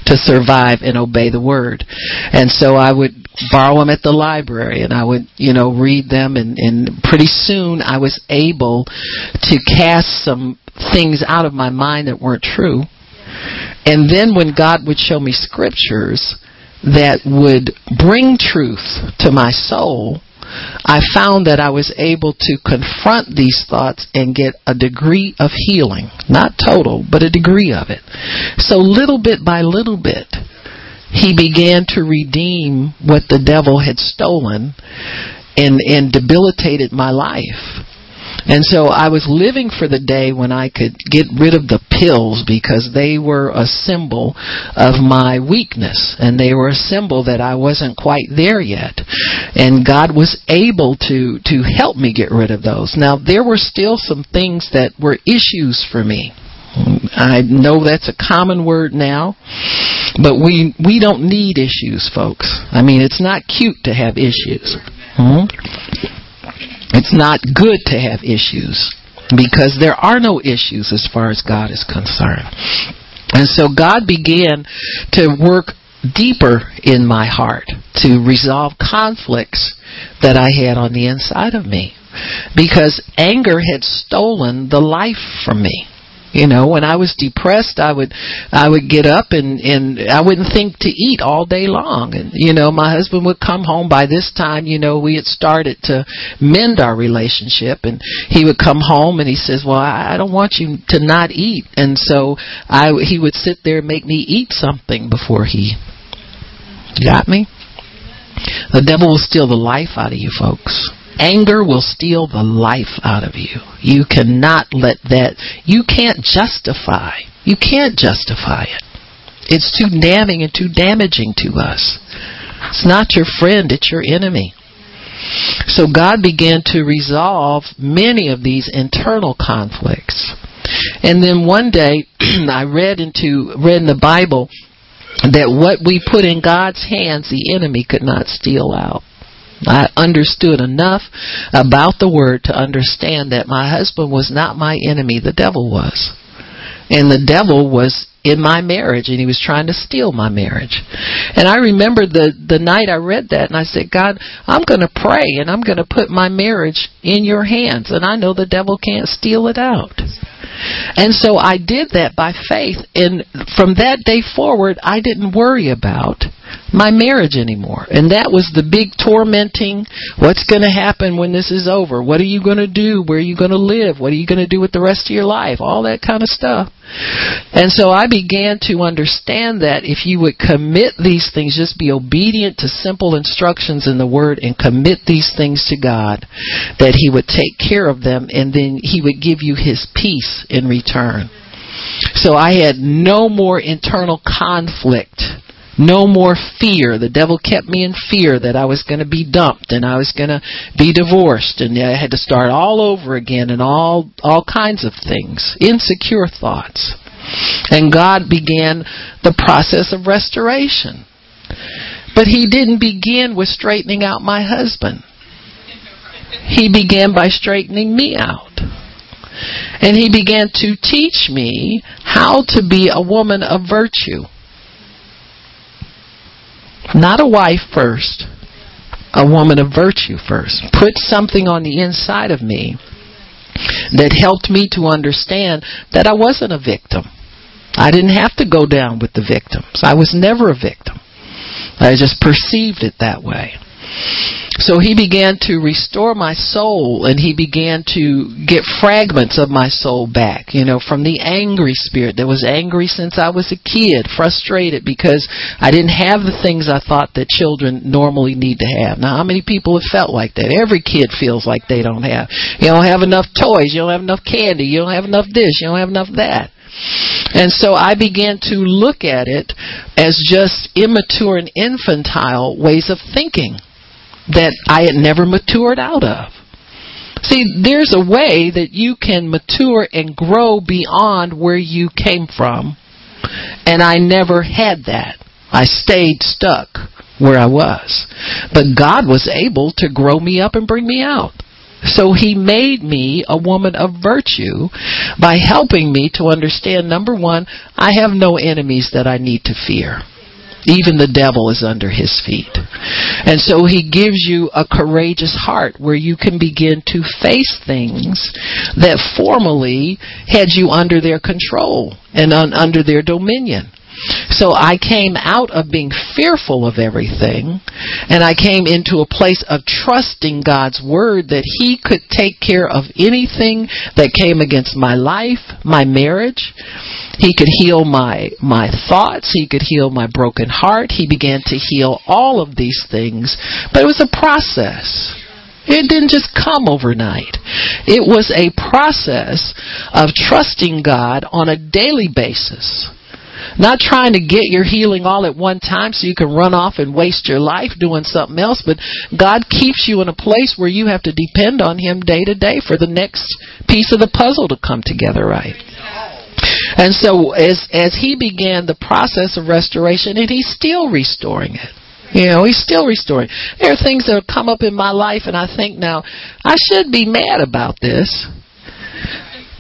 to survive and obey the word. And so I would borrow them at the library and I would, you know, read them and, and pretty soon I was able to cast some things out of my mind that weren't true and then when God would show me scriptures that would bring truth to my soul, I found that I was able to confront these thoughts and get a degree of healing. Not total, but a degree of it. So little bit by little bit, he began to redeem what the devil had stolen and, and debilitated my life. And so I was living for the day when I could get rid of the pills because they were a symbol of my weakness and they were a symbol that I wasn't quite there yet. And God was able to, to help me get rid of those. Now there were still some things that were issues for me. I know that's a common word now, but we we don't need issues, folks. I mean, it's not cute to have issues. Hmm? It's not good to have issues because there are no issues as far as God is concerned. And so God began to work deeper in my heart to resolve conflicts that I had on the inside of me because anger had stolen the life from me. You know, when I was depressed, I would, I would get up and, and I wouldn't think to eat all day long. And, you know, my husband would come home by this time, you know, we had started to mend our relationship and he would come home and he says, well, I, I don't want you to not eat. And so I, he would sit there and make me eat something before he got me. The devil will steal the life out of you folks. Anger will steal the life out of you. You cannot let that, you can't justify, you can't justify it. It's too damning and too damaging to us. It's not your friend, it's your enemy. So God began to resolve many of these internal conflicts. And then one day I read into read in the Bible that what we put in God's hands the enemy could not steal out. I understood enough about the word to understand that my husband was not my enemy, the devil was. And the devil was in my marriage and he was trying to steal my marriage. And I remember the the night I read that and I said, "God, I'm going to pray and I'm going to put my marriage in your hands and I know the devil can't steal it out." And so I did that by faith and from that day forward I didn't worry about my marriage anymore. And that was the big tormenting, what's going to happen when this is over? What are you going to do? Where are you going to live? What are you going to do with the rest of your life? All that kind of stuff. And so I began to understand that if you would commit these things, just be obedient to simple instructions in the Word and commit these things to God, that He would take care of them and then He would give you His peace in return. So I had no more internal conflict no more fear. The devil kept me in fear that I was going to be dumped and I was going to be divorced and I had to start all over again and all all kinds of things, insecure thoughts. And God began the process of restoration. But he didn't begin with straightening out my husband. He began by straightening me out. And he began to teach me how to be a woman of virtue not a wife first, a woman of virtue first. Put something on the inside of me that helped me to understand that I wasn't a victim. I didn't have to go down with the victims. I was never a victim. I just perceived it that way. So he began to restore my soul and he began to get fragments of my soul back, you know, from the angry spirit that was angry since I was a kid, frustrated because I didn't have the things I thought that children normally need to have. Now, how many people have felt like that? Every kid feels like they don't have. You don't have enough toys, you don't have enough candy, you don't have enough this, you don't have enough that. And so I began to look at it as just immature and infantile ways of thinking that I had never matured out of. See, there's a way that you can mature and grow beyond where you came from. And I never had that. I stayed stuck where I was. But God was able to grow me up and bring me out. So he made me a woman of virtue by helping me to understand number one, I have no enemies that I need to fear. Even the devil is under his feet. And so he gives you a courageous heart where you can begin to face things that formerly had you under their control and un- under their dominion. So I came out of being fearful of everything and I came into a place of trusting God's word that he could take care of anything that came against my life, my marriage. He could heal my my thoughts, he could heal my broken heart. He began to heal all of these things, but it was a process. It didn't just come overnight. It was a process of trusting God on a daily basis. Not trying to get your healing all at one time so you can run off and waste your life doing something else, but God keeps you in a place where you have to depend on Him day to day for the next piece of the puzzle to come together right. And so as as he began the process of restoration and he's still restoring it. You know, he's still restoring. There are things that have come up in my life and I think now I should be mad about this.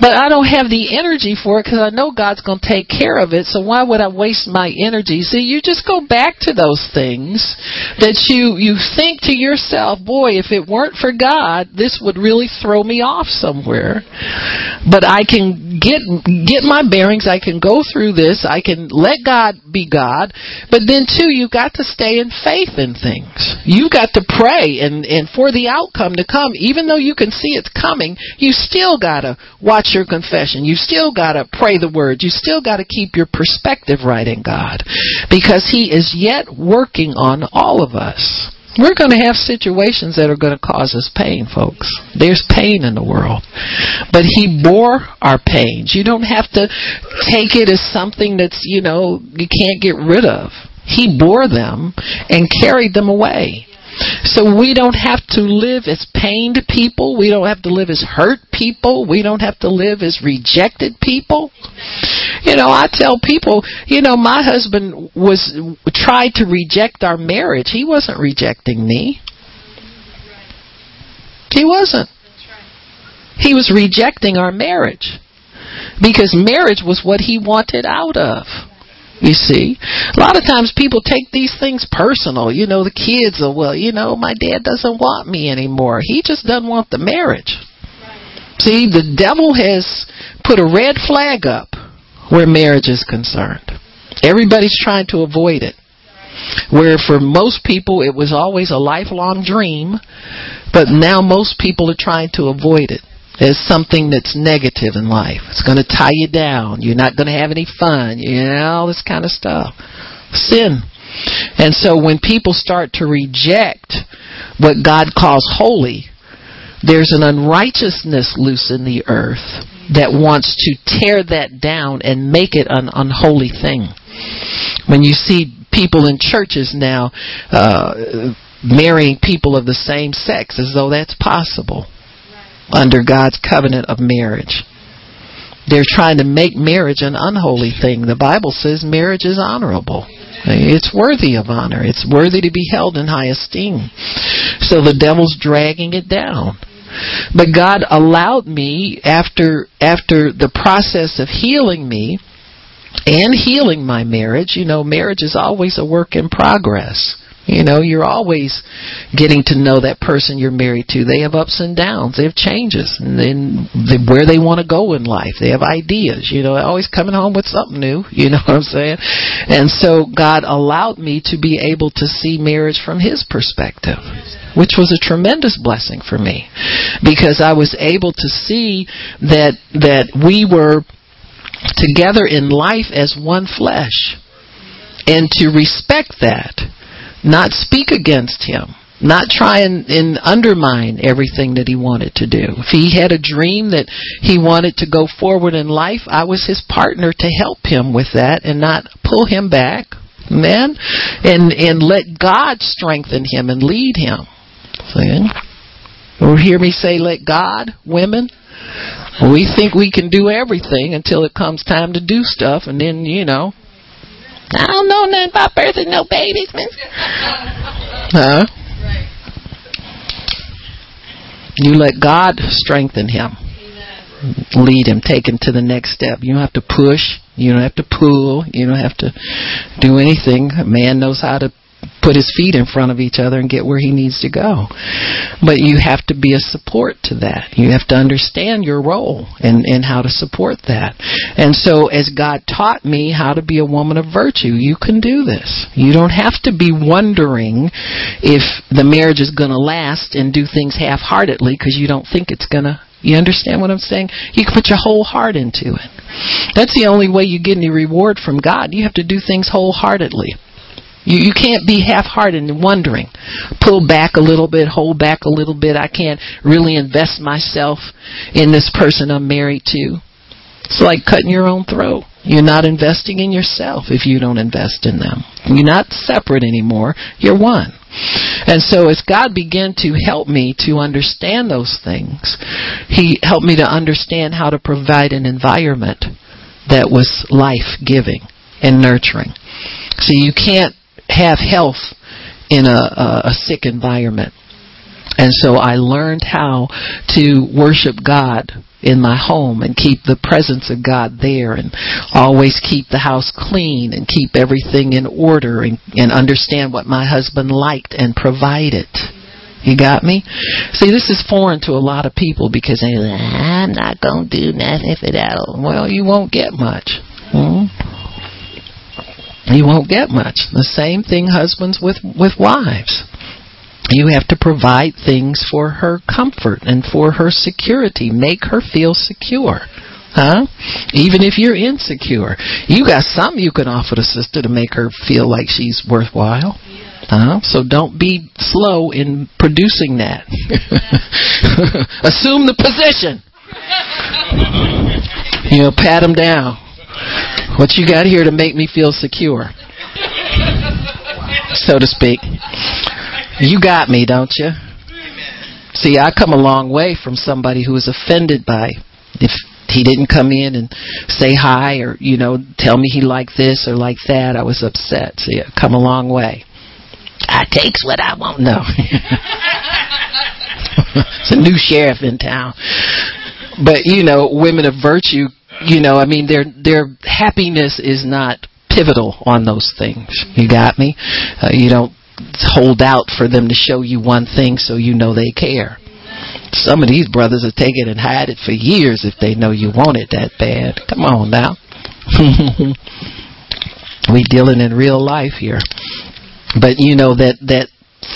But I don't have the energy for it because I know God's going to take care of it. So why would I waste my energy? See, you just go back to those things that you you think to yourself, boy, if it weren't for God, this would really throw me off somewhere. But I can get get my bearings. I can go through this. I can let God be God. But then too, you've got to stay in faith in things. You've got to pray and and for the outcome to come, even though you can see it's coming, you still got to watch your confession. You still got to pray the word. You still got to keep your perspective right in God because He is yet working on all of us. We're going to have situations that are going to cause us pain, folks. There's pain in the world. But He bore our pains. You don't have to take it as something that's, you know, you can't get rid of. He bore them and carried them away. So we don't have to live as pained people. We don't have to live as hurt people. We don't have to live as rejected people. You know, I tell people, you know, my husband was tried to reject our marriage. He wasn't rejecting me. He wasn't. He was rejecting our marriage because marriage was what he wanted out of. You see, a lot of times people take these things personal. You know, the kids are, well, you know, my dad doesn't want me anymore. He just doesn't want the marriage. See, the devil has put a red flag up where marriage is concerned. Everybody's trying to avoid it. Where for most people it was always a lifelong dream, but now most people are trying to avoid it as something that's negative in life. It's going to tie you down. You're not going to have any fun. You know, all this kind of stuff. Sin. And so when people start to reject what God calls holy, there's an unrighteousness loose in the earth that wants to tear that down and make it an unholy thing. When you see people in churches now uh, marrying people of the same sex as though that's possible under God's covenant of marriage. They're trying to make marriage an unholy thing. The Bible says marriage is honorable. It's worthy of honor. It's worthy to be held in high esteem. So the devil's dragging it down. But God allowed me after after the process of healing me and healing my marriage, you know, marriage is always a work in progress. You know, you're always getting to know that person you're married to. They have ups and downs. They have changes, and then the, where they want to go in life. They have ideas. You know, always coming home with something new. You know what I'm saying? And so God allowed me to be able to see marriage from His perspective, which was a tremendous blessing for me, because I was able to see that that we were together in life as one flesh, and to respect that not speak against him, not try and, and, undermine everything that he wanted to do. If he had a dream that he wanted to go forward in life, I was his partner to help him with that and not pull him back. Man, and and let God strengthen him and lead him. See? Or hear me say, let God, women. We think we can do everything until it comes time to do stuff, and then you know I don't know nothing about birthing no babies, man. Huh? You let God strengthen him. Lead him, take him to the next step. You don't have to push. You don't have to pull. You don't have to do anything. A man knows how to put his feet in front of each other and get where he needs to go. But you have to be a support to that. You have to understand your role and, and how to support that. And so as God taught me how to be a woman of virtue, you can do this. You don't have to be wondering if the marriage is going to last and do things half-heartedly because you don't think it's going to you understand what I'm saying? You can put your whole heart into it. That's the only way you get any reward from God. You have to do things wholeheartedly. You, you can't be half-hearted and wondering. Pull back a little bit, hold back a little bit. I can't really invest myself in this person I'm married to. It's like cutting your own throat. You're not investing in yourself if you don't invest in them. You're not separate anymore. You're one. And so as God began to help me to understand those things, He helped me to understand how to provide an environment that was life-giving and nurturing. So you can't have health in a, a, sick environment. And so I learned how to worship God in my home and keep the presence of God there and always keep the house clean and keep everything in order and, and understand what my husband liked and provided. You got me? See, this is foreign to a lot of people because they're like, I'm not going to do nothing for that. Well, you won't get much. Hmm? You won't get much. The same thing husbands with, with wives. You have to provide things for her comfort and for her security. Make her feel secure. Huh? Even if you're insecure. You got something you can offer the sister to make her feel like she's worthwhile. Huh? So don't be slow in producing that. Assume the position. You know, pat them down. What you got here to make me feel secure? So to speak. You got me, don't you? See, I come a long way from somebody who was offended by if he didn't come in and say hi or, you know, tell me he liked this or like that, I was upset. See, I come a long way. I takes what I want. No. it's a new sheriff in town. But, you know, women of virtue, you know, I mean, their their happiness is not pivotal on those things. You got me? Uh, you don't hold out for them to show you one thing so you know they care. Some of these brothers will take it and hide it for years if they know you want it that bad. Come on now. we dealing in real life here. But you know that that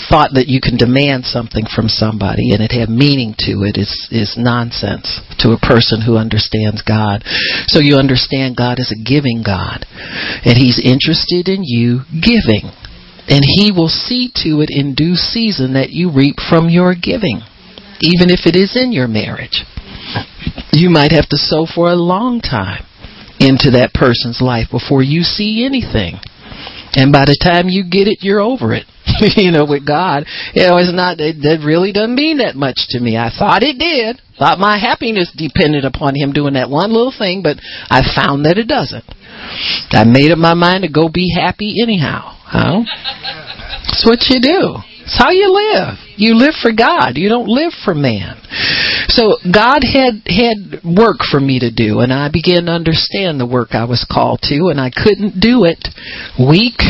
thought that you can demand something from somebody and it have meaning to it is is nonsense to a person who understands God. So you understand God is a giving God and he's interested in you giving. And he will see to it in due season that you reap from your giving, even if it is in your marriage. You might have to sow for a long time into that person's life before you see anything. And by the time you get it, you're over it. you know, with God, you know, it's not, it, it really doesn't mean that much to me. I thought it did. Thought my happiness depended upon him doing that one little thing, but I found that it doesn't. I made up my mind to go be happy anyhow. Huh? That's what you do. It's how you live. You live for God. You don't live for man. So God had had work for me to do, and I began to understand the work I was called to, and I couldn't do it. Weak,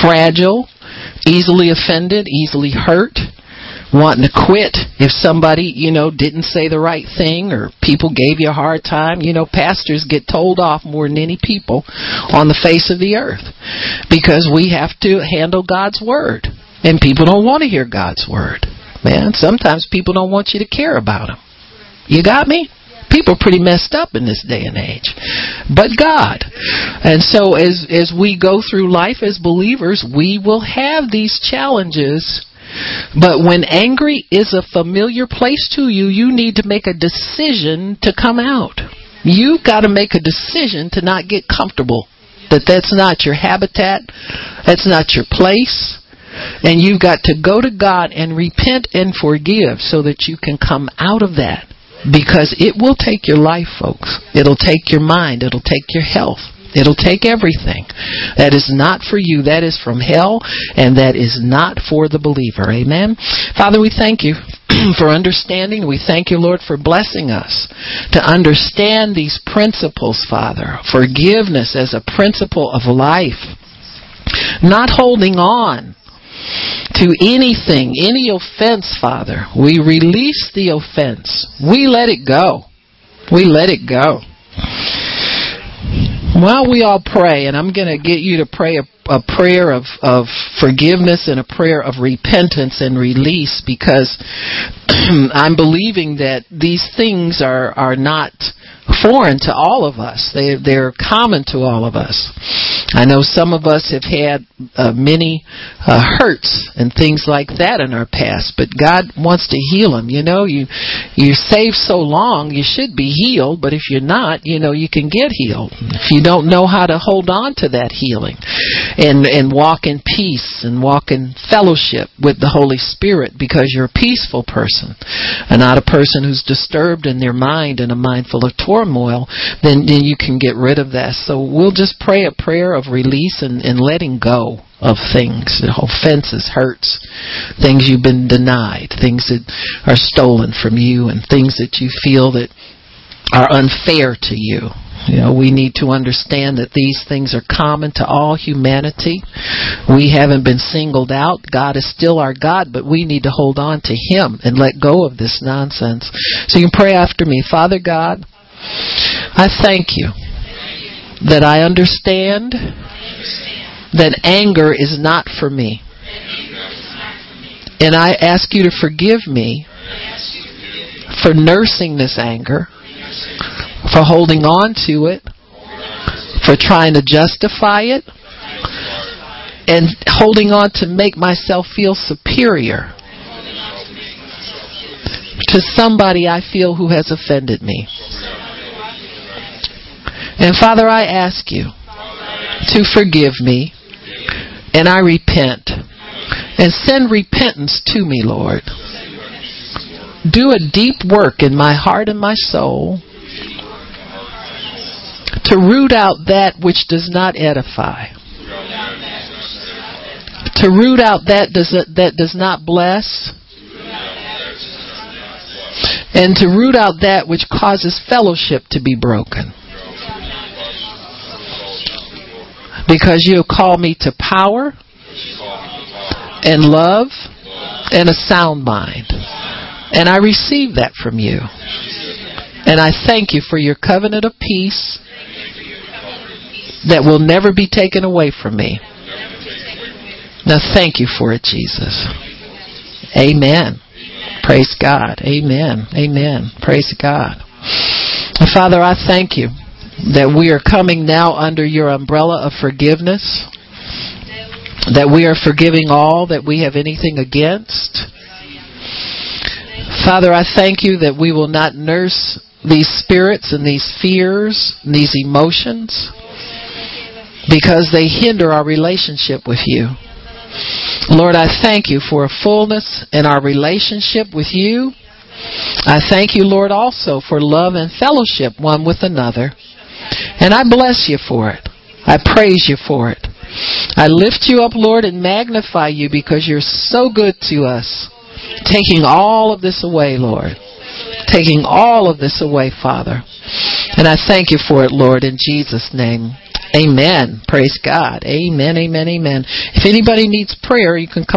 fragile, easily offended, easily hurt, wanting to quit if somebody, you know, didn't say the right thing or people gave you a hard time. You know, pastors get told off more than any people on the face of the earth because we have to handle God's word. And people don't want to hear God's word. Man, sometimes people don't want you to care about them. You got me? People are pretty messed up in this day and age. But God. And so as as we go through life as believers, we will have these challenges but when angry is a familiar place to you, you need to make a decision to come out. You've got to make a decision to not get comfortable. That that's not your habitat, that's not your place. And you've got to go to God and repent and forgive so that you can come out of that. Because it will take your life, folks. It'll take your mind. It'll take your health. It'll take everything. That is not for you. That is from hell, and that is not for the believer. Amen. Father, we thank you for understanding. We thank you, Lord, for blessing us to understand these principles, Father. Forgiveness as a principle of life. Not holding on to anything, any offense, Father. We release the offense. We let it go. We let it go. While we all pray, and I'm going to get you to pray a, a prayer of, of forgiveness and a prayer of repentance and release because I'm believing that these things are, are not foreign to all of us. They, they're common to all of us. I know some of us have had uh, many uh, hurts and things like that in our past, but God wants to heal them. You know, you you're saved so long, you should be healed, but if you're not, you know, you can get healed. If you don't know how to hold on to that healing and and walk in peace and walk in fellowship with the Holy Spirit because you're a peaceful person and not a person who's disturbed in their mind and a mind full of turmoil, then then you can get rid of that. So we'll just pray a prayer of release and, and letting go of things, offenses, hurts, things you've been denied, things that are stolen from you, and things that you feel that are unfair to you. You know, we need to understand that these things are common to all humanity. We haven't been singled out. God is still our God, but we need to hold on to Him and let go of this nonsense. So you can pray after me. Father God, I thank you that I understand that anger is not for me. And I ask you to forgive me for nursing this anger, for holding on to it, for trying to justify it, and holding on to make myself feel superior to somebody I feel who has offended me. And Father, I ask you to forgive me, and I repent. And send repentance to me, Lord. Do a deep work in my heart and my soul to root out that which does not edify. To root out that does that does not bless. And to root out that which causes fellowship to be broken. Because you called me to power and love and a sound mind. And I receive that from you. And I thank you for your covenant of peace that will never be taken away from me. Now thank you for it, Jesus. Amen. Praise God. Amen. Amen. Praise God. Father, I thank you that we are coming now under your umbrella of forgiveness, that we are forgiving all that we have anything against. Father, I thank you that we will not nurse these spirits and these fears and these emotions because they hinder our relationship with you. Lord, I thank you for a fullness in our relationship with you. I thank you, Lord, also for love and fellowship one with another. And I bless you for it. I praise you for it. I lift you up, Lord, and magnify you because you're so good to us. Taking all of this away, Lord. Taking all of this away, Father. And I thank you for it, Lord, in Jesus' name. Amen. Praise God. Amen, amen, amen. If anybody needs prayer, you can come